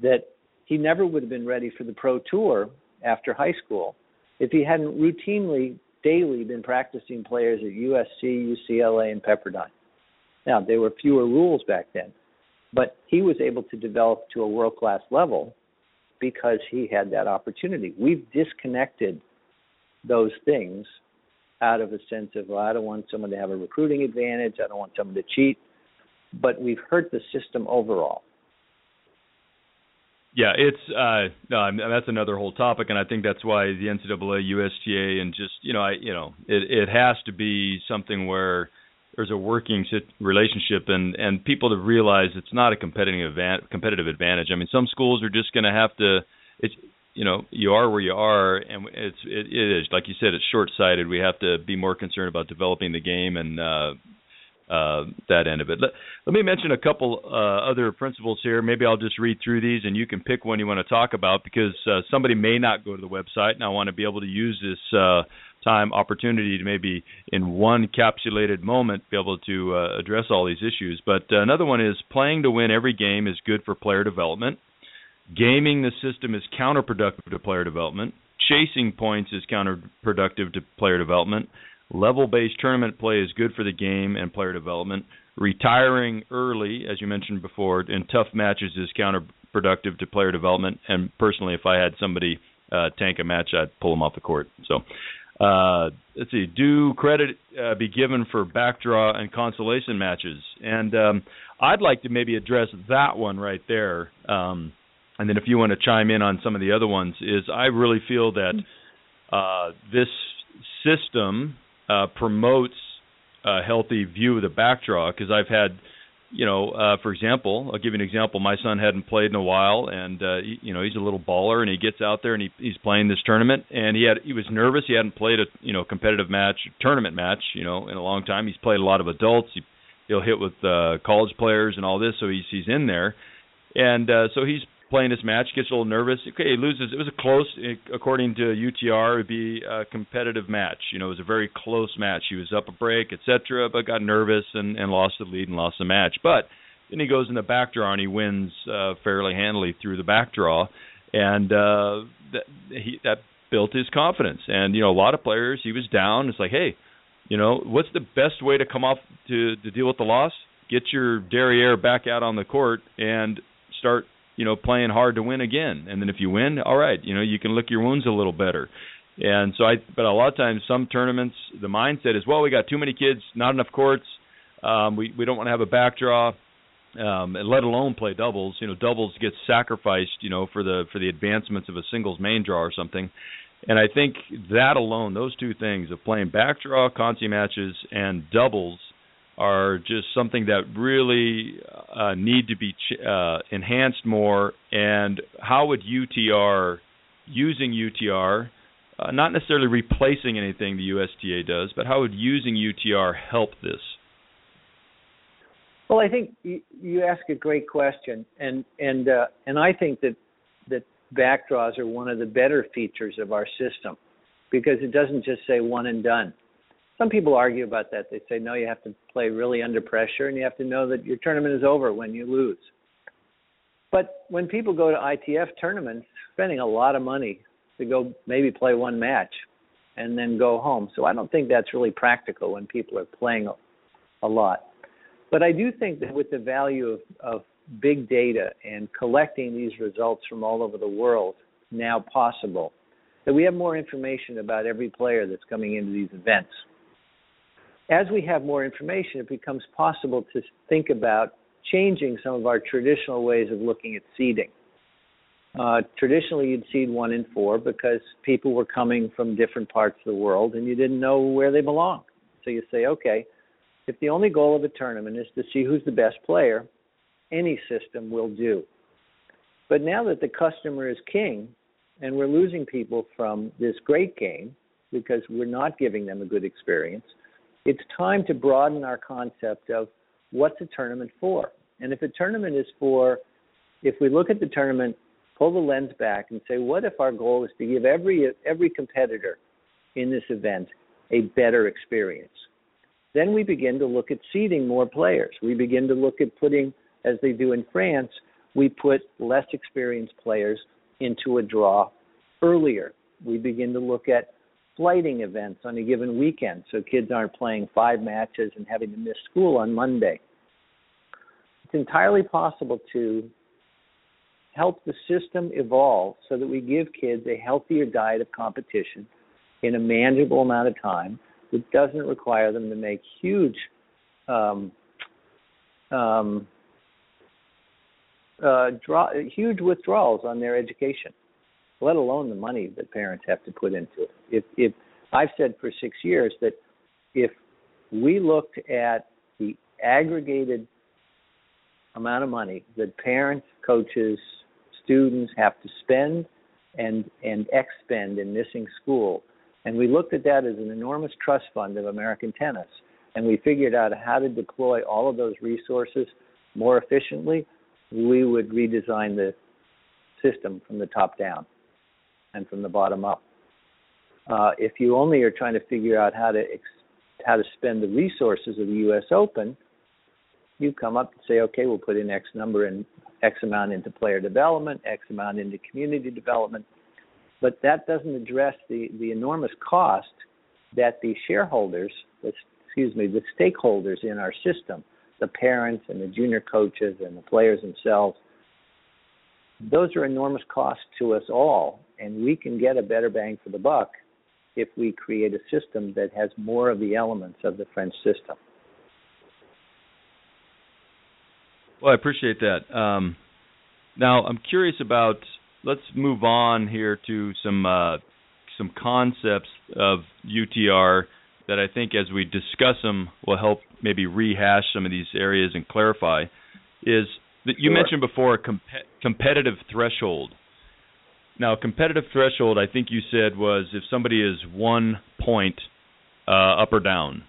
that he never would have been ready for the pro tour after high school if he hadn't routinely, daily been practicing players at USC, UCLA, and Pepperdine. Now, there were fewer rules back then, but he was able to develop to a world class level because he had that opportunity. We've disconnected those things out of a sense of, well, I don't want someone to have a recruiting advantage, I don't want someone to cheat, but we've hurt the system overall. Yeah, it's uh no, that's another whole topic, and I think that's why the NCAA, USTA, and just you know, I you know, it it has to be something where there's a working relationship, and and people to realize it's not a competitive advan- competitive advantage. I mean, some schools are just going to have to. It's you know, you are where you are, and it's it, it is like you said, it's short sighted. We have to be more concerned about developing the game and uh uh, that end of it. Let, let me mention a couple uh, other principles here. Maybe I'll just read through these, and you can pick one you want to talk about because uh, somebody may not go to the website, and I want to be able to use this uh, time opportunity to maybe in one capsulated moment be able to uh, address all these issues. But another one is playing to win every game is good for player development. Gaming the system is counterproductive to player development. Chasing points is counterproductive to player development Level-based tournament play is good for the game and player development. Retiring early, as you mentioned before, in tough matches is counterproductive to player development. And personally, if I had somebody uh, tank a match, I'd pull them off the court. So, uh, let's see. Do credit uh, be given for backdraw and consolation matches? And um, I'd like to maybe address that one right there. Um, and then if you want to chime in on some of the other ones, is I really feel that uh, this system uh, promotes a healthy view of the backdraw because I've had, you know, uh, for example, I'll give you an example. My son hadn't played in a while, and uh, he, you know he's a little baller, and he gets out there and he, he's playing this tournament, and he had he was nervous. He hadn't played a you know competitive match, tournament match, you know, in a long time. He's played a lot of adults. He, he'll hit with uh, college players and all this, so he's he's in there, and uh, so he's playing this match, gets a little nervous. Okay, he loses. It was a close, according to UTR, it would be a competitive match. You know, it was a very close match. He was up a break, etc., but got nervous and, and lost the lead and lost the match. But then he goes in the back draw and he wins uh, fairly handily through the back draw, and uh, that he that built his confidence. And you know, a lot of players, he was down. It's like, hey, you know, what's the best way to come off to to deal with the loss? Get your derriere back out on the court and start you know, playing hard to win again. And then if you win, all right, you know, you can lick your wounds a little better. And so I, but a lot of times, some tournaments, the mindset is, well, we got too many kids, not enough courts. Um, we we don't want to have a back draw, um, and let alone play doubles. You know, doubles gets sacrificed, you know, for the for the advancements of a singles main draw or something. And I think that alone, those two things of playing back draw, consi matches, and doubles are just something that really uh, need to be ch- uh, enhanced more. And how would UTR, using UTR, uh, not necessarily replacing anything the USTA does, but how would using UTR help this? Well, I think you, you ask a great question, and and uh, and I think that that backdraws are one of the better features of our system because it doesn't just say one and done some people argue about that. They say no, you have to play really under pressure, and you have to know that your tournament is over when you lose. But when people go to ITF tournaments, spending a lot of money to go maybe play one match and then go home. So I don't think that's really practical when people are playing a, lot. But I do think that with the value of, of big data and collecting these results from all over the world now possible, that we have more information about every player that's coming into these events as we have more information, it becomes possible to think about changing some of our traditional ways of looking at seeding. Uh, traditionally, you'd seed one in four because people were coming from different parts of the world and you didn't know where they belonged. So you say, okay, if the only goal of a tournament is to see who's the best player, any system will do. But now that the customer is king and we're losing people from this great game because we're not giving them a good experience, it's time to broaden our concept of what's a tournament for. And if a tournament is for, if we look at the tournament, pull the lens back and say, what if our goal is to give every every competitor in this event a better experience? Then we begin to look at seeding more players. We begin to look at putting, as they do in France, we put less experienced players into a draw earlier. We begin to look at flighting events on a given weekend so kids aren't playing five matches and having to miss school on Monday. It's entirely possible to help the system evolve so that we give kids a healthier diet of competition in a manageable amount of time that doesn't require them to make huge um, um, uh, draw, huge withdrawals on their education let alone the money that parents have to put into it. If, if I've said for six years that if we looked at the aggregated amount of money that parents, coaches, students have to spend and and expend in missing school, and we looked at that as an enormous trust fund of American tennis, and we figured out how to deploy all of those resources more efficiently, we would redesign the system from the top down and from the bottom up. Uh, if you only are trying to figure out how to ex- how to spend the resources of the U.S. Open, you come up and say, okay, we'll put in X number and X amount into player development, X amount into community development, but that doesn't address the the enormous cost that the shareholders, the, excuse me, the stakeholders in our system, the parents and the junior coaches and the players themselves, those are enormous costs to us all, and we can get a better bang for the buck if we create a system that has more of the elements of the French system. Well, I appreciate that. Um, now, I'm curious about. Let's move on here to some uh, some concepts of UTR that I think, as we discuss them, will help maybe rehash some of these areas and clarify. Is that you sure. mentioned before a comp- competitive threshold? Now, competitive threshold, I think you said was if somebody is one point uh, up or down,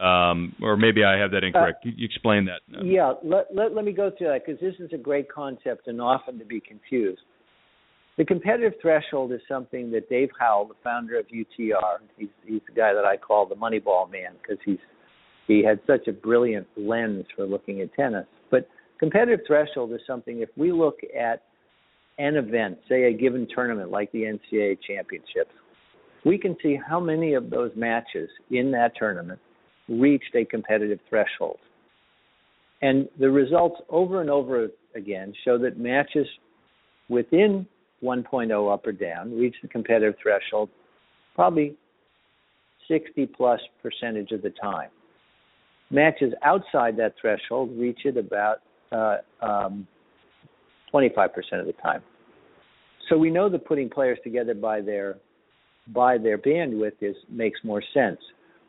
um, or maybe I have that incorrect. Uh, you explain that. Yeah, let, let, let me go through that because this is a great concept and often to be confused. The competitive threshold is something that Dave Howell, the founder of UTR, he's, he's the guy that I call the Moneyball man because he's he had such a brilliant lens for looking at tennis. But competitive threshold is something if we look at an event, say a given tournament like the NCAA championships, we can see how many of those matches in that tournament reached a competitive threshold. And the results over and over again show that matches within 1.0 up or down reach the competitive threshold probably 60 plus percentage of the time. Matches outside that threshold reach it about uh, um, 25% of the time. So we know that putting players together by their by their bandwidth is makes more sense.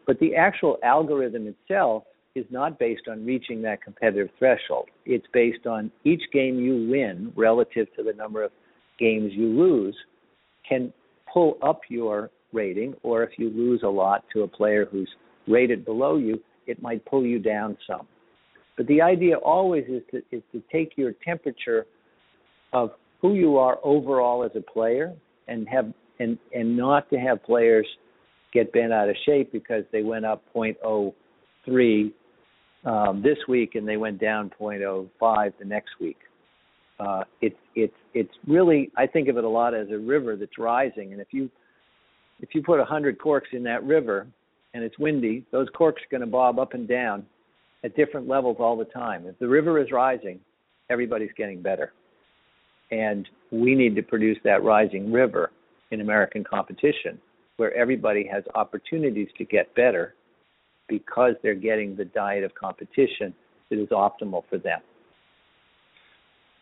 But the actual algorithm itself is not based on reaching that competitive threshold. It's based on each game you win relative to the number of games you lose can pull up your rating, or if you lose a lot to a player who's rated below you, it might pull you down some. But the idea always is to, is to take your temperature of who you are overall as a player and have and and not to have players get bent out of shape because they went up 0.03 um, this week and they went down 0.05 the next week. Uh, it's it's it's really I think of it a lot as a river that's rising, and if you if you put a hundred corks in that river and it's windy, those corks are going to bob up and down at different levels all the time. If the river is rising, everybody's getting better, and we need to produce that rising river in American competition where everybody has opportunities to get better because they're getting the diet of competition that is optimal for them.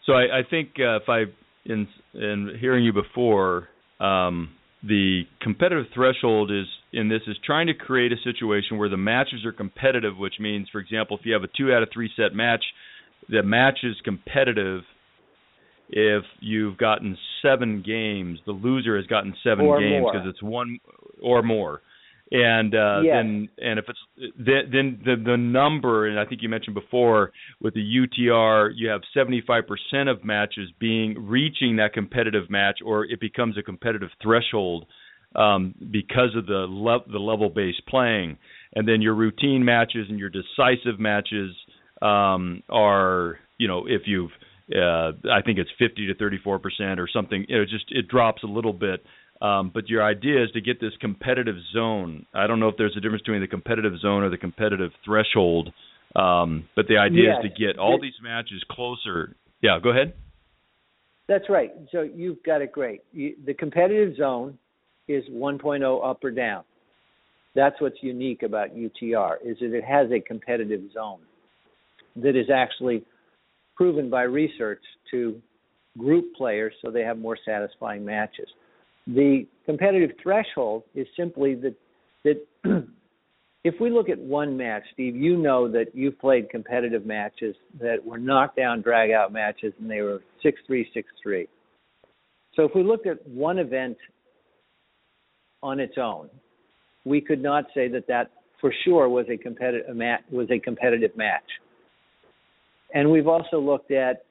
So I, I think uh, if I in in hearing you before, um, the competitive threshold is in this is trying to create a situation where the matches are competitive, which means, for example, if you have a two out of three set match, the match is competitive if you've gotten seven games, the loser has gotten seven or games because it's one or more. And uh, yes. then, and if it's then, then the the number, and I think you mentioned before with the UTR, you have 75% of matches being reaching that competitive match, or it becomes a competitive threshold um, because of the le- the level based playing. And then your routine matches and your decisive matches um, are, you know, if you've uh, I think it's 50 to 34 percent or something. It just it drops a little bit. Um, but your idea is to get this competitive zone. I don't know if there's a difference between the competitive zone or the competitive threshold. Um, but the idea yes. is to get all these matches closer. Yeah, go ahead. That's right. So you've got it great. You, the competitive zone is 1.0 up or down. That's what's unique about UTR is that it has a competitive zone that is actually proven by research to group players so they have more satisfying matches. The competitive threshold is simply that that if we look at one match, Steve, you know that you've played competitive matches that were knockdown drag out matches and they were 6-3 6-3. So if we looked at one event on its own, we could not say that that for sure was a competitive was a competitive match. And we've also looked at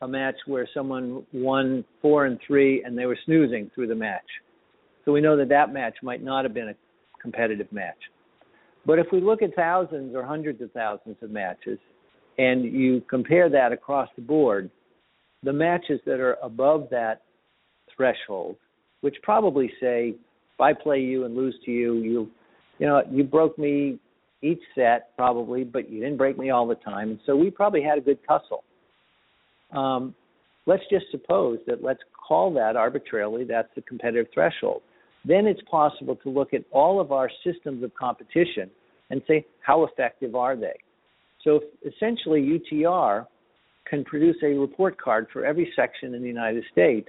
a match where someone won four and three and they were snoozing through the match. So we know that that match might not have been a competitive match. But if we look at thousands or hundreds of thousands of matches and you compare that across the board, the matches that are above that threshold, which probably say If I play you and lose to you, you, you know, you broke me each set probably, but you didn't break me all the time, and so we probably had a good tussle. Um, let's just suppose that let's call that arbitrarily that's the competitive threshold. Then it's possible to look at all of our systems of competition and say how effective are they. So essentially, UTR can produce a report card for every section in the United States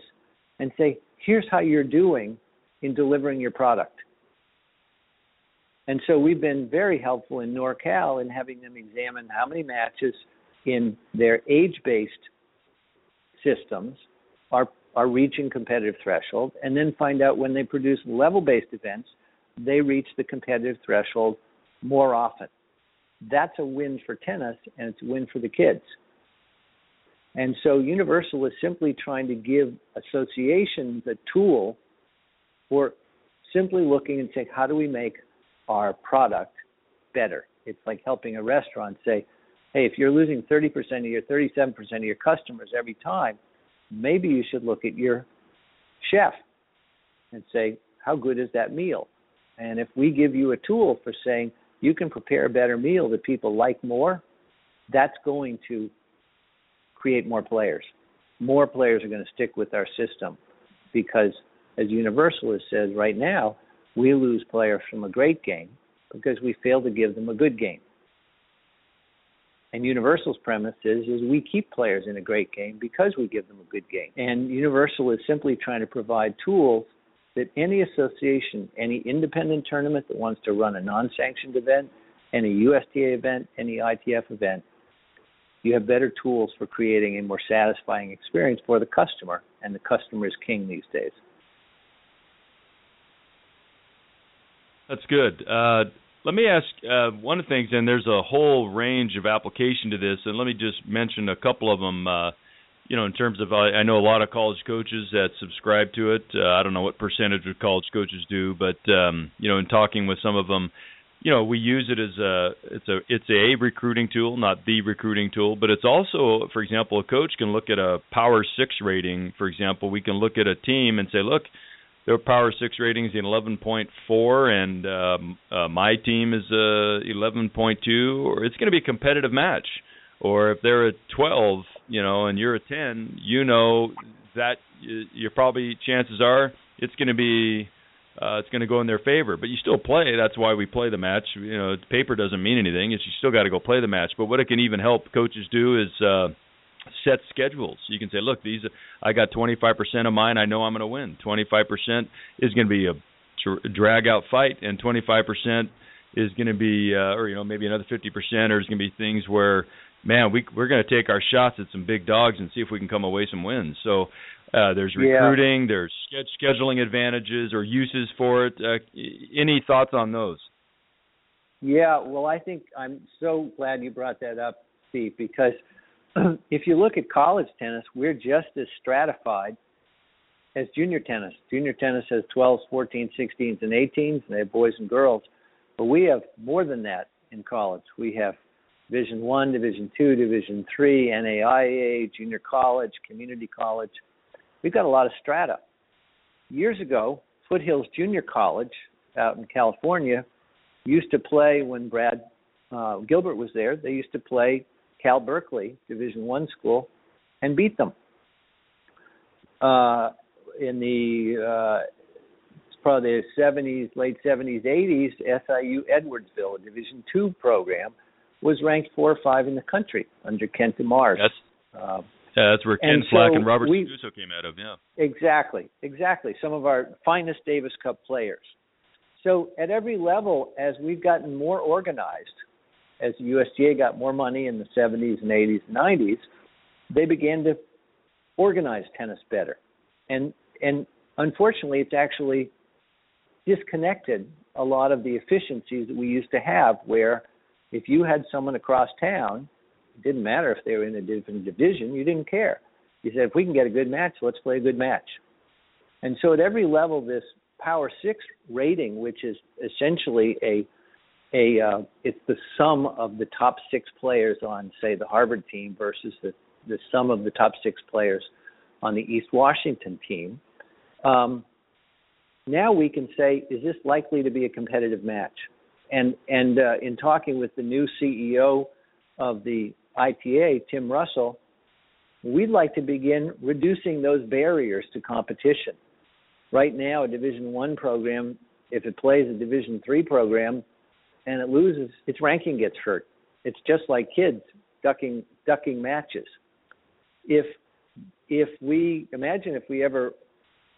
and say, here's how you're doing in delivering your product. And so we've been very helpful in NorCal in having them examine how many matches in their age based systems are, are reaching competitive threshold, and then find out when they produce level based events, they reach the competitive threshold more often. That's a win for tennis, and it's a win for the kids. And so Universal is simply trying to give associations a tool for simply looking and saying, how do we make our product better? It's like helping a restaurant say, hey, if you're losing 30% of your 37% of your customers every time, maybe you should look at your chef and say, how good is that meal? And if we give you a tool for saying you can prepare a better meal that people like more, that's going to create more players. More players are going to stick with our system because, as Universalist says right now, we lose players from a great game because we fail to give them a good game. And Universal's premise is, is we keep players in a great game because we give them a good game. And Universal is simply trying to provide tools that any association, any independent tournament that wants to run a non-sanctioned event, any USTA event, any ITF event, you have better tools for creating a more satisfying experience for the customer, and the customer is king these days. That's good. Uh, let me ask uh, one of the things, and there's a whole range of application to this, and let me just mention a couple of them. Uh, you know, in terms of, I know a lot of college coaches that subscribe to it. Uh, I don't know what percentage of college coaches do, but um, you know, in talking with some of them, you know, we use it as a it's a it's a recruiting tool, not the recruiting tool, but it's also, for example, a coach can look at a Power Six rating. For example, we can look at a team and say, look, their Power Six rating is 11.4, and um, uh, my team is uh, 11.2, or it's going to be a competitive match. Or if they're a 12, you know, and you're a 10, you know that you're probably chances are it's going to be uh, it's going to go in their favor. But you still play. That's why we play the match. You know, paper doesn't mean anything. It's you still got to go play the match. But what it can even help coaches do is uh, set schedules. You can say, look, these I got 25% of mine. I know I'm going to win. 25% is going to be a drag out fight, and 25% is going to be, uh, or you know, maybe another 50%, or is going to be things where man, we we're going to take our shots at some big dogs and see if we can come away some wins. So uh, there's recruiting, yeah. there's scheduling advantages or uses for it. Uh, any thoughts on those? Yeah, well, I think I'm so glad you brought that up, Steve, because if you look at college tennis, we're just as stratified as junior tennis. Junior tennis has 12s, 14s, 16s, and 18s, and they have boys and girls. But we have more than that in college. We have Division One, Division Two, Division Three, NAIA, junior college, community college. We've got a lot of strata. Years ago, Foothills Junior College out in California used to play when Brad uh, Gilbert was there. They used to play Cal Berkeley Division One school and beat them. Uh, in the uh, probably the 70s, late 70s, 80s, SIU Edwardsville, a Division Two program, was ranked four or five in the country under Kent DeMars. That's, uh, yeah, that's where Ken Flach so and Robert we, came out of. Yeah, exactly, exactly. Some of our finest Davis Cup players. So at every level, as we've gotten more organized, as the USTA got more money in the 70s and 80s and 90s, they began to organize tennis better. And and unfortunately, it's actually disconnected a lot of the efficiencies that we used to have, where if you had someone across town, it didn't matter if they were in a different division, you didn't care. You said, if we can get a good match, let's play a good match. And so at every level, this Power Six rating, which is essentially a a uh, it's the sum of the top six players on, say, the Harvard team versus the the sum of the top six players on the East Washington team. Um, now we can say, is this likely to be a competitive match? And and uh, in talking with the new CEO of the ITA, Tim Russell, we'd like to begin reducing those barriers to competition. Right now, a Division One program, if it plays a Division Three program and it loses, its ranking gets hurt. It's just like kids ducking ducking matches. If if we imagine if we ever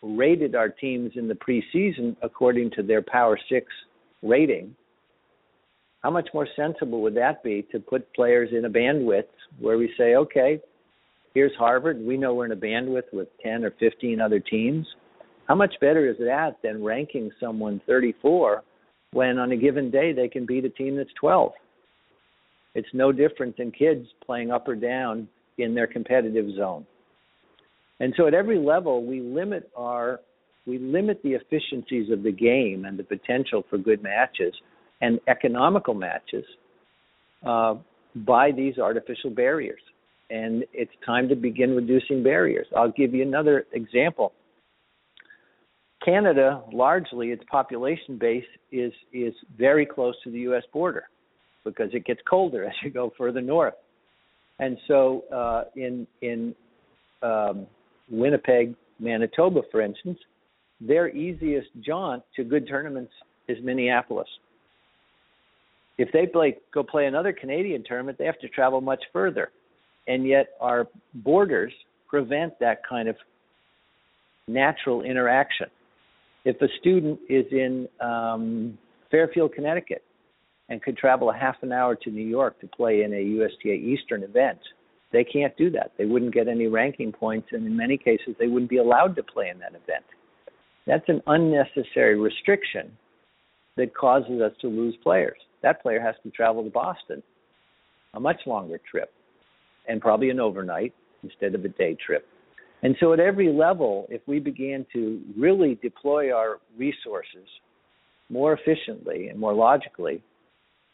rated our teams in the preseason according to their Power Six rating, how much more sensible would that be to put players in a bandwidth where we say, okay, here's Harvard, we know we're in a bandwidth with 10 or 15 other teams. How much better is that than ranking someone 34 when on a given day they can beat a team that's 12? It's no different than kids playing up or down in their competitive zone. And so at every level, we limit our we limit the efficiencies of the game and the potential for good matches and economical matches uh, by these artificial barriers. And it's time to begin reducing barriers. I'll give you another example. Canada, largely, its population base is is very close to the U.S. border because it gets colder as you go further north. And so, uh, in in um, Winnipeg, Manitoba, for instance, their easiest jaunt to good tournaments is Minneapolis. If they play go play another Canadian tournament, they have to travel much further, and yet our borders prevent that kind of natural interaction. If a student is in um, Fairfield, Connecticut, and could travel a half an hour to New York to play in a USTA Eastern event, they can't do that. They wouldn't get any ranking points, and in many cases, they wouldn't be allowed to play in that event. That's an unnecessary restriction that causes us to lose players. That player has to travel to Boston, a much longer trip, and probably an overnight instead of a day trip. And so, at every level, if we began to really deploy our resources more efficiently and more logically,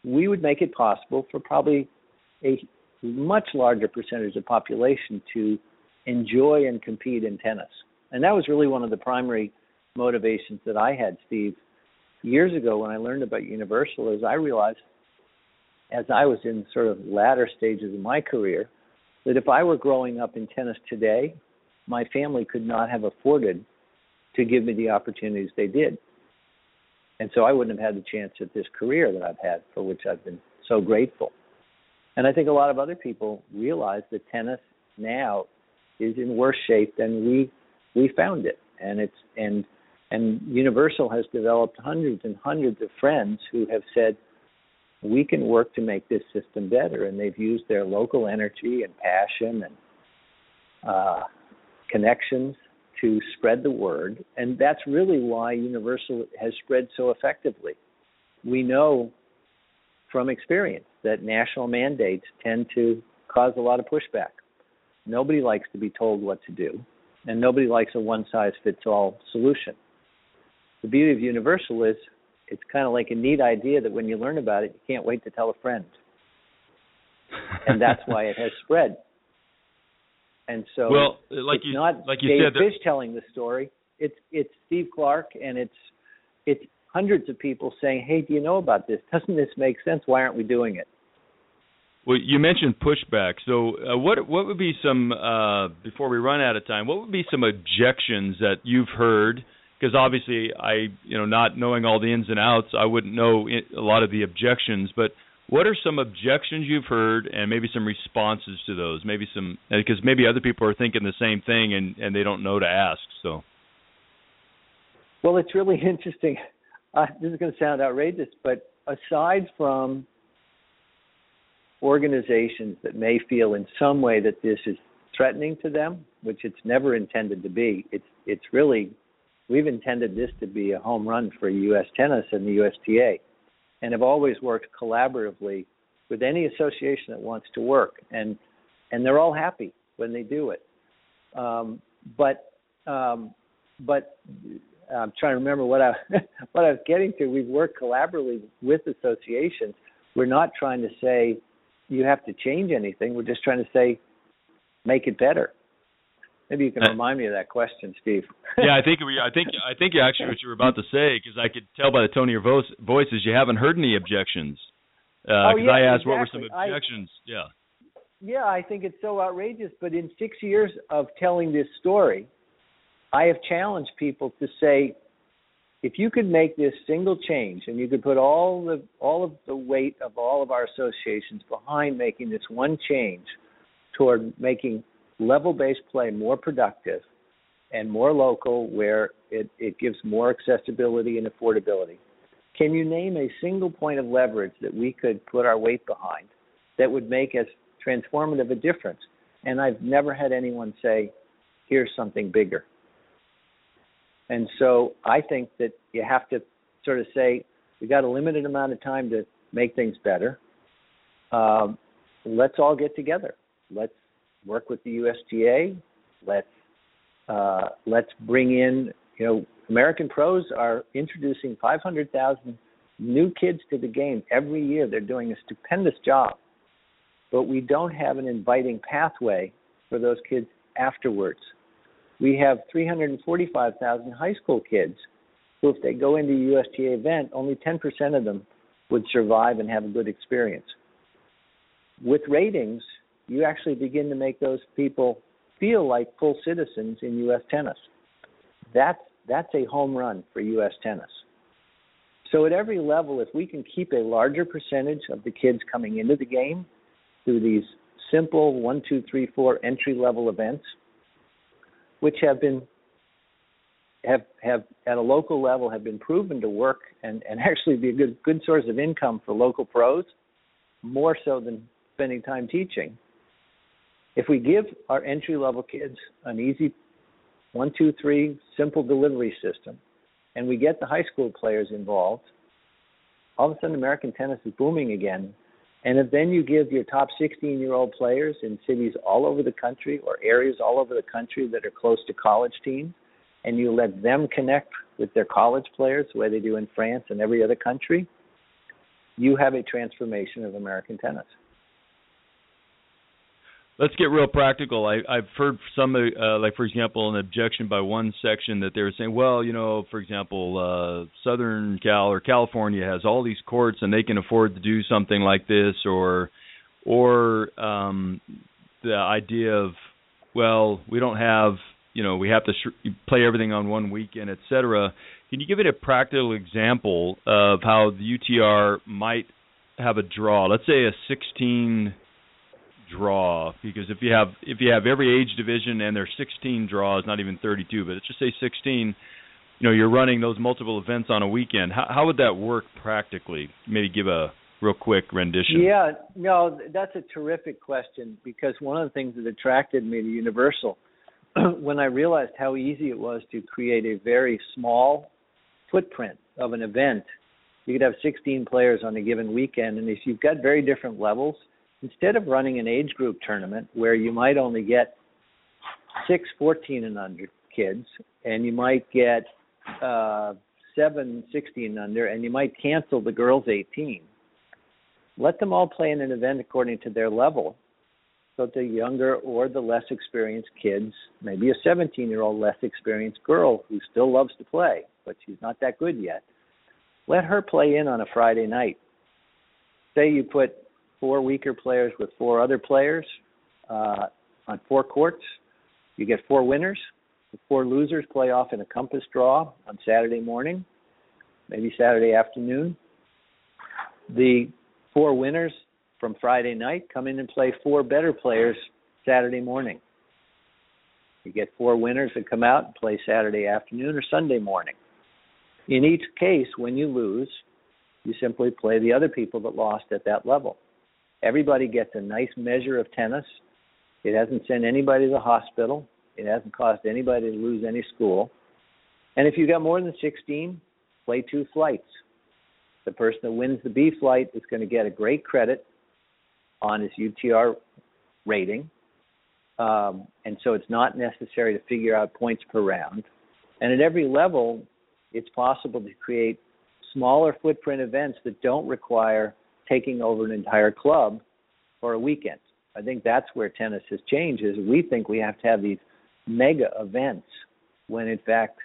we would make it possible for probably a much larger percentage of the population to enjoy and compete in tennis. And that was really one of the primary motivations that I had, Steve, years ago when I learned about Universal. Is I realized, as I was in sort of latter stages of my career, that if I were growing up in tennis today, my family could not have afforded to give me the opportunities they did. And so I wouldn't have had the chance at this career that I've had, for which I've been so grateful. And I think a lot of other people realize that tennis now is in worse shape than we we found it. And it's and and Universal has developed hundreds and hundreds of friends who have said, we can work to make this system better. And they've used their local energy and passion and uh, connections to spread the word. And that's really why Universal has spread so effectively. We know from experience that national mandates tend to cause a lot of pushback. Nobody likes to be told what to do, and nobody likes a one size fits all solution. The beauty of Universal is it's kind of like a neat idea that when you learn about it, you can't wait to tell a friend. and that's why it has spread. And so, well, like you, not like you Dave said, that... Fish telling the story. It's it's Steve Clark, and it's it's hundreds of people saying, "Hey, do you know about this? Doesn't this make sense? Why aren't we doing it?" Well, you mentioned pushback. So, uh, what what would be some uh, before we run out of time? What would be some objections that you've heard? Because obviously, I you know not knowing all the ins and outs, I wouldn't know a lot of the objections. But what are some objections you've heard, and maybe some responses to those? Maybe some because maybe other people are thinking the same thing, and and they don't know to ask. So. Well, it's really interesting. Uh, this is going to sound outrageous, but aside from organizations that may feel in some way that this is threatening to them, which it's never intended to be, it's it's really we've intended this to be a home run for U.S. tennis and the USTA and have always worked collaboratively with any association that wants to work, and and they're all happy when they do it. Um, but um, but I'm trying to remember what I what I was getting to. We've worked collaboratively with associations. We're not trying to say you have to change anything. We're just trying to say make it better. Maybe you can Uh, remind me of that question, Steve. yeah, I think we, I think I think actually what you were about to say because I could tell by the tone of your voice, voices you haven't heard any objections. Because Oh, yeah, I asked what were some exactly. I- objections. yeah. Yeah, I think it's so outrageous. But in six years of telling this story, I have challenged people to say, if you could make this single change and you could put all the all of the weight of all of our associations behind making this one change toward making level-based play more productive and more local, where it, it gives more accessibility and affordability. Can you name a single point of leverage that we could put our weight behind that would make as transformative a difference? And I've never had anyone say, here's something bigger. And so I think that you have to sort of say, "We've got a limited amount of time to make things better. Um, let's all get together. Let's work with the USTA. Let's uh, let's bring in, you know, American pros are introducing 500,000 new kids to the game every year. They're doing a stupendous job, but we don't have an inviting pathway for those kids afterwards. We have 345,000 high school kids who, if they go into a USTA event, only 10% of them would survive and have a good experience. With ratings, you actually begin to make those people feel like full citizens in U.S. tennis. That's that's a home run for U.S. tennis. So at every level, if we can keep a larger percentage of the kids coming into the game through these simple one, two, three, four entry level events, which have been have have at a local level have been proven to work and, and actually be a good good source of income for local pros, more so than spending time teaching. If we give our entry level kids an easy one, two, three simple delivery system, and we get the high school players involved, all of a sudden American tennis is booming again. And if then you give your top 16 year old players in cities all over the country or areas all over the country that are close to college teams, and you let them connect with their college players the way they do in France and every other country, you have a transformation of American tennis. Let's get real practical. I, I've heard some, uh, like for example, an objection by one section that they were saying, well, you know, for example, uh, Southern Cal or California has all these courts and they can afford to do something like this, or, or um, the idea of, well, we don't have, you know, we have to sh- play everything on one weekend, et cetera. Can you give it a practical example of how the UTR might have a draw? Let's say a 16 draw because if you have if you have every age division and there's 16 draws, not even 32, but let's just say 16, you know, you're running those multiple events on a weekend. How how would that work practically? Maybe give a real quick rendition. Yeah, no, that's a terrific question because one of the things that attracted me to Universal when I realized how easy it was to create a very small footprint of an event. You could have 16 players on a given weekend, and if you've got very different levels, instead of running an age group tournament where you might only get six 14 and under kids, and you might get uh, seven 16 and under, and you might cancel the girls 18. Let them all play in an event according to their level. So the younger or the less experienced kids, maybe a 17 year old less experienced girl who still loves to play, but she's not that good yet, let her play in on a Friday night. Say you put four weaker players with four other players uh, on four courts. You get four winners. The four losers play off in a compass draw on Saturday morning, maybe Saturday afternoon. The four winners from Friday night come in and play four better players Saturday morning. You get four winners that come out and play Saturday afternoon or Sunday morning. In each case, when you lose, you simply play the other people that lost at that level. Everybody gets a nice measure of tennis. It hasn't sent anybody to the hospital. It hasn't caused anybody to lose any school. And if you've got more than 16, play two flights. The person that wins the B flight is going to get a great credit on his UTR rating. Um, and so it's not necessary to figure out points per round. And at every level, it's possible to create smaller footprint events that don't require taking over an entire club for a weekend. I think that's where tennis has changed. Is we think we have to have these mega events when in fact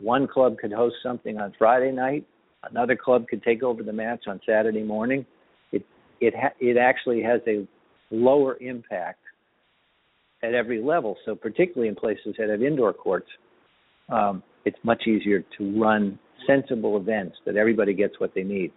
one club could host something on Friday night, another club could take over the match on Saturday morning. It it ha- it actually has a lower impact at every level. So particularly in places that have indoor courts, um, it's much easier to run sensible events that everybody gets what they need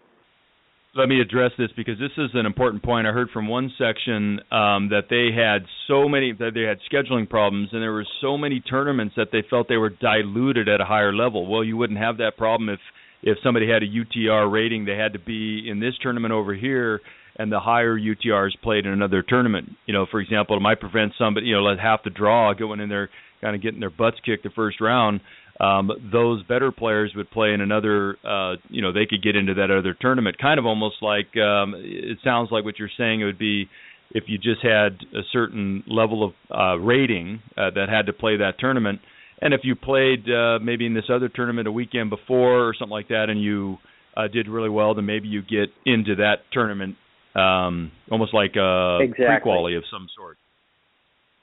let me address this because this is an important point. I heard from one section um, that they had so many that they had scheduling problems, and there were so many tournaments that they felt they were diluted at a higher level. Well, you wouldn't have that problem if if somebody had a UTR rating, they had to be in this tournament over here, and the higher UTRs played in another tournament. You know, for example, it might prevent somebody, you know, let half the draw going in there, kind of getting their butts kicked the first round um, those better players would play in another. Uh, you know, they could get into that other tournament. Kind of almost like um, it sounds like what you're saying. It would be if you just had a certain level of uh, rating uh, that had to play that tournament, and if you played uh, maybe in this other tournament a weekend before or something like that, and you uh, did really well, then maybe you get into that tournament um, almost like a exactly. of some sort.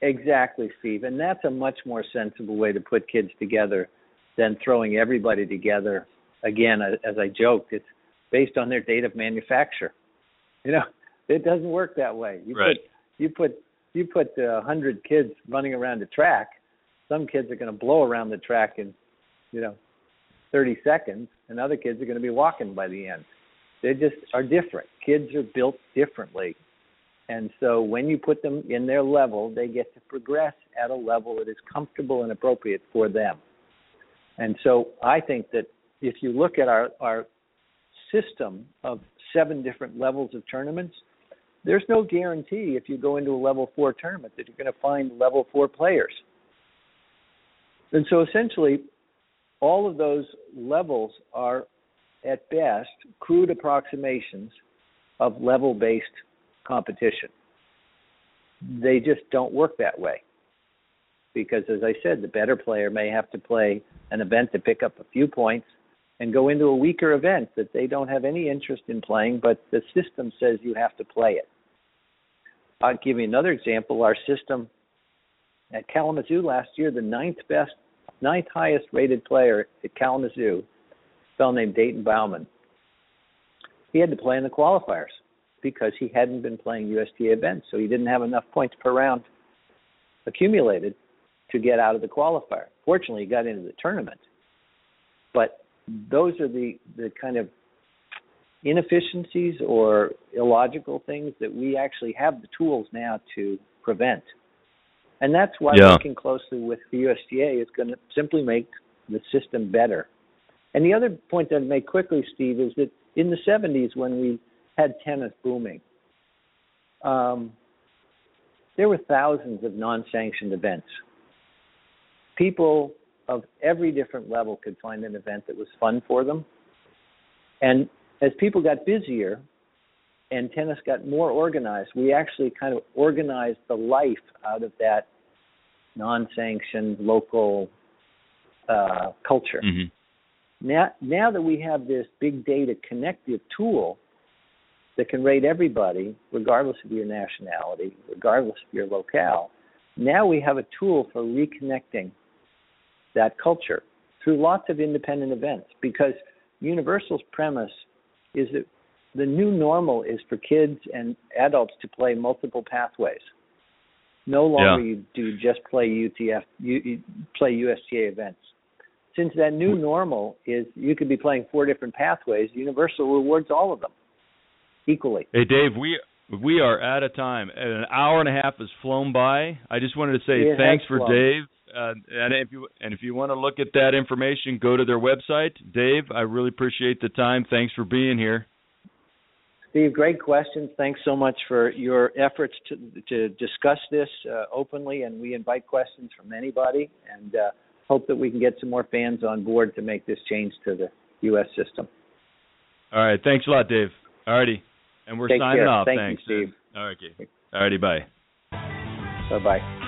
Exactly, Steve, and that's a much more sensible way to put kids together than throwing everybody together. Again, as I joked, it's based on their date of manufacture. You know, it doesn't work that way. You right. put you put you put a uh, hundred kids running around the track. Some kids are going to blow around the track in, you know, 30 seconds, and other kids are going to be walking by the end. They just are different. Kids are built differently. And so when you put them in their level, they get to progress at a level that is comfortable and appropriate for them. And so I think that if you look at our, our system of seven different levels of tournaments, there's no guarantee if you go into a level four tournament that you're going to find level four players. And so essentially, all of those levels are at best crude approximations of level based competition. They just don't work that way because, as I said, the better player may have to play an event to pick up a few points and go into a weaker event that they don't have any interest in playing, but the system says you have to play it. I'll give you another example. Our system at Kalamazoo last year, the ninth best, ninth highest rated player at Kalamazoo, a fellow named Dayton Bauman, he had to play in the qualifiers because he hadn't been playing USTA events, so he didn't have enough points per round accumulated to get out of the qualifier. Fortunately, he got into the tournament. But those are the, the kind of inefficiencies or illogical things that we actually have the tools now to prevent. And that's why yeah. working closely with the USTA is going to simply make the system better. And the other point that I'd make quickly, Steve, is that in the 70s when we had tennis booming, um, there were thousands of non-sanctioned events people of every different level could find an event that was fun for them. And as people got busier and tennis got more organized, we actually kind of organized the life out of that non sanctioned local uh, culture. Mm-hmm. Now, now that we have this big data connective tool that can rate everybody, regardless of your nationality, regardless of your locale, now we have a tool for reconnecting that culture through lots of independent events because Universal's premise is that the new normal is for kids and adults to play multiple pathways. No longer yeah. you do just play UTF, you, you play USTA events. Since that new hmm. normal is you could be playing four different pathways, Universal rewards all of them equally. Hey Dave, we we are out of time. An hour and a half has flown by. I just wanted to say it thanks for flown. Dave uh, and if you and if you want to look at that information, go to their website. Dave, I really appreciate the time. Thanks for being here. Steve, great questions. Thanks so much for your efforts to to discuss this uh, openly, and we invite questions from anybody, and uh, hope that we can get some more fans on board to make this change to the U.S. system. All right, thanks a lot, Dave. All righty, and we're Take signing care. off. Thank thanks, you, Steve. All right, all righty, bye. Bye bye.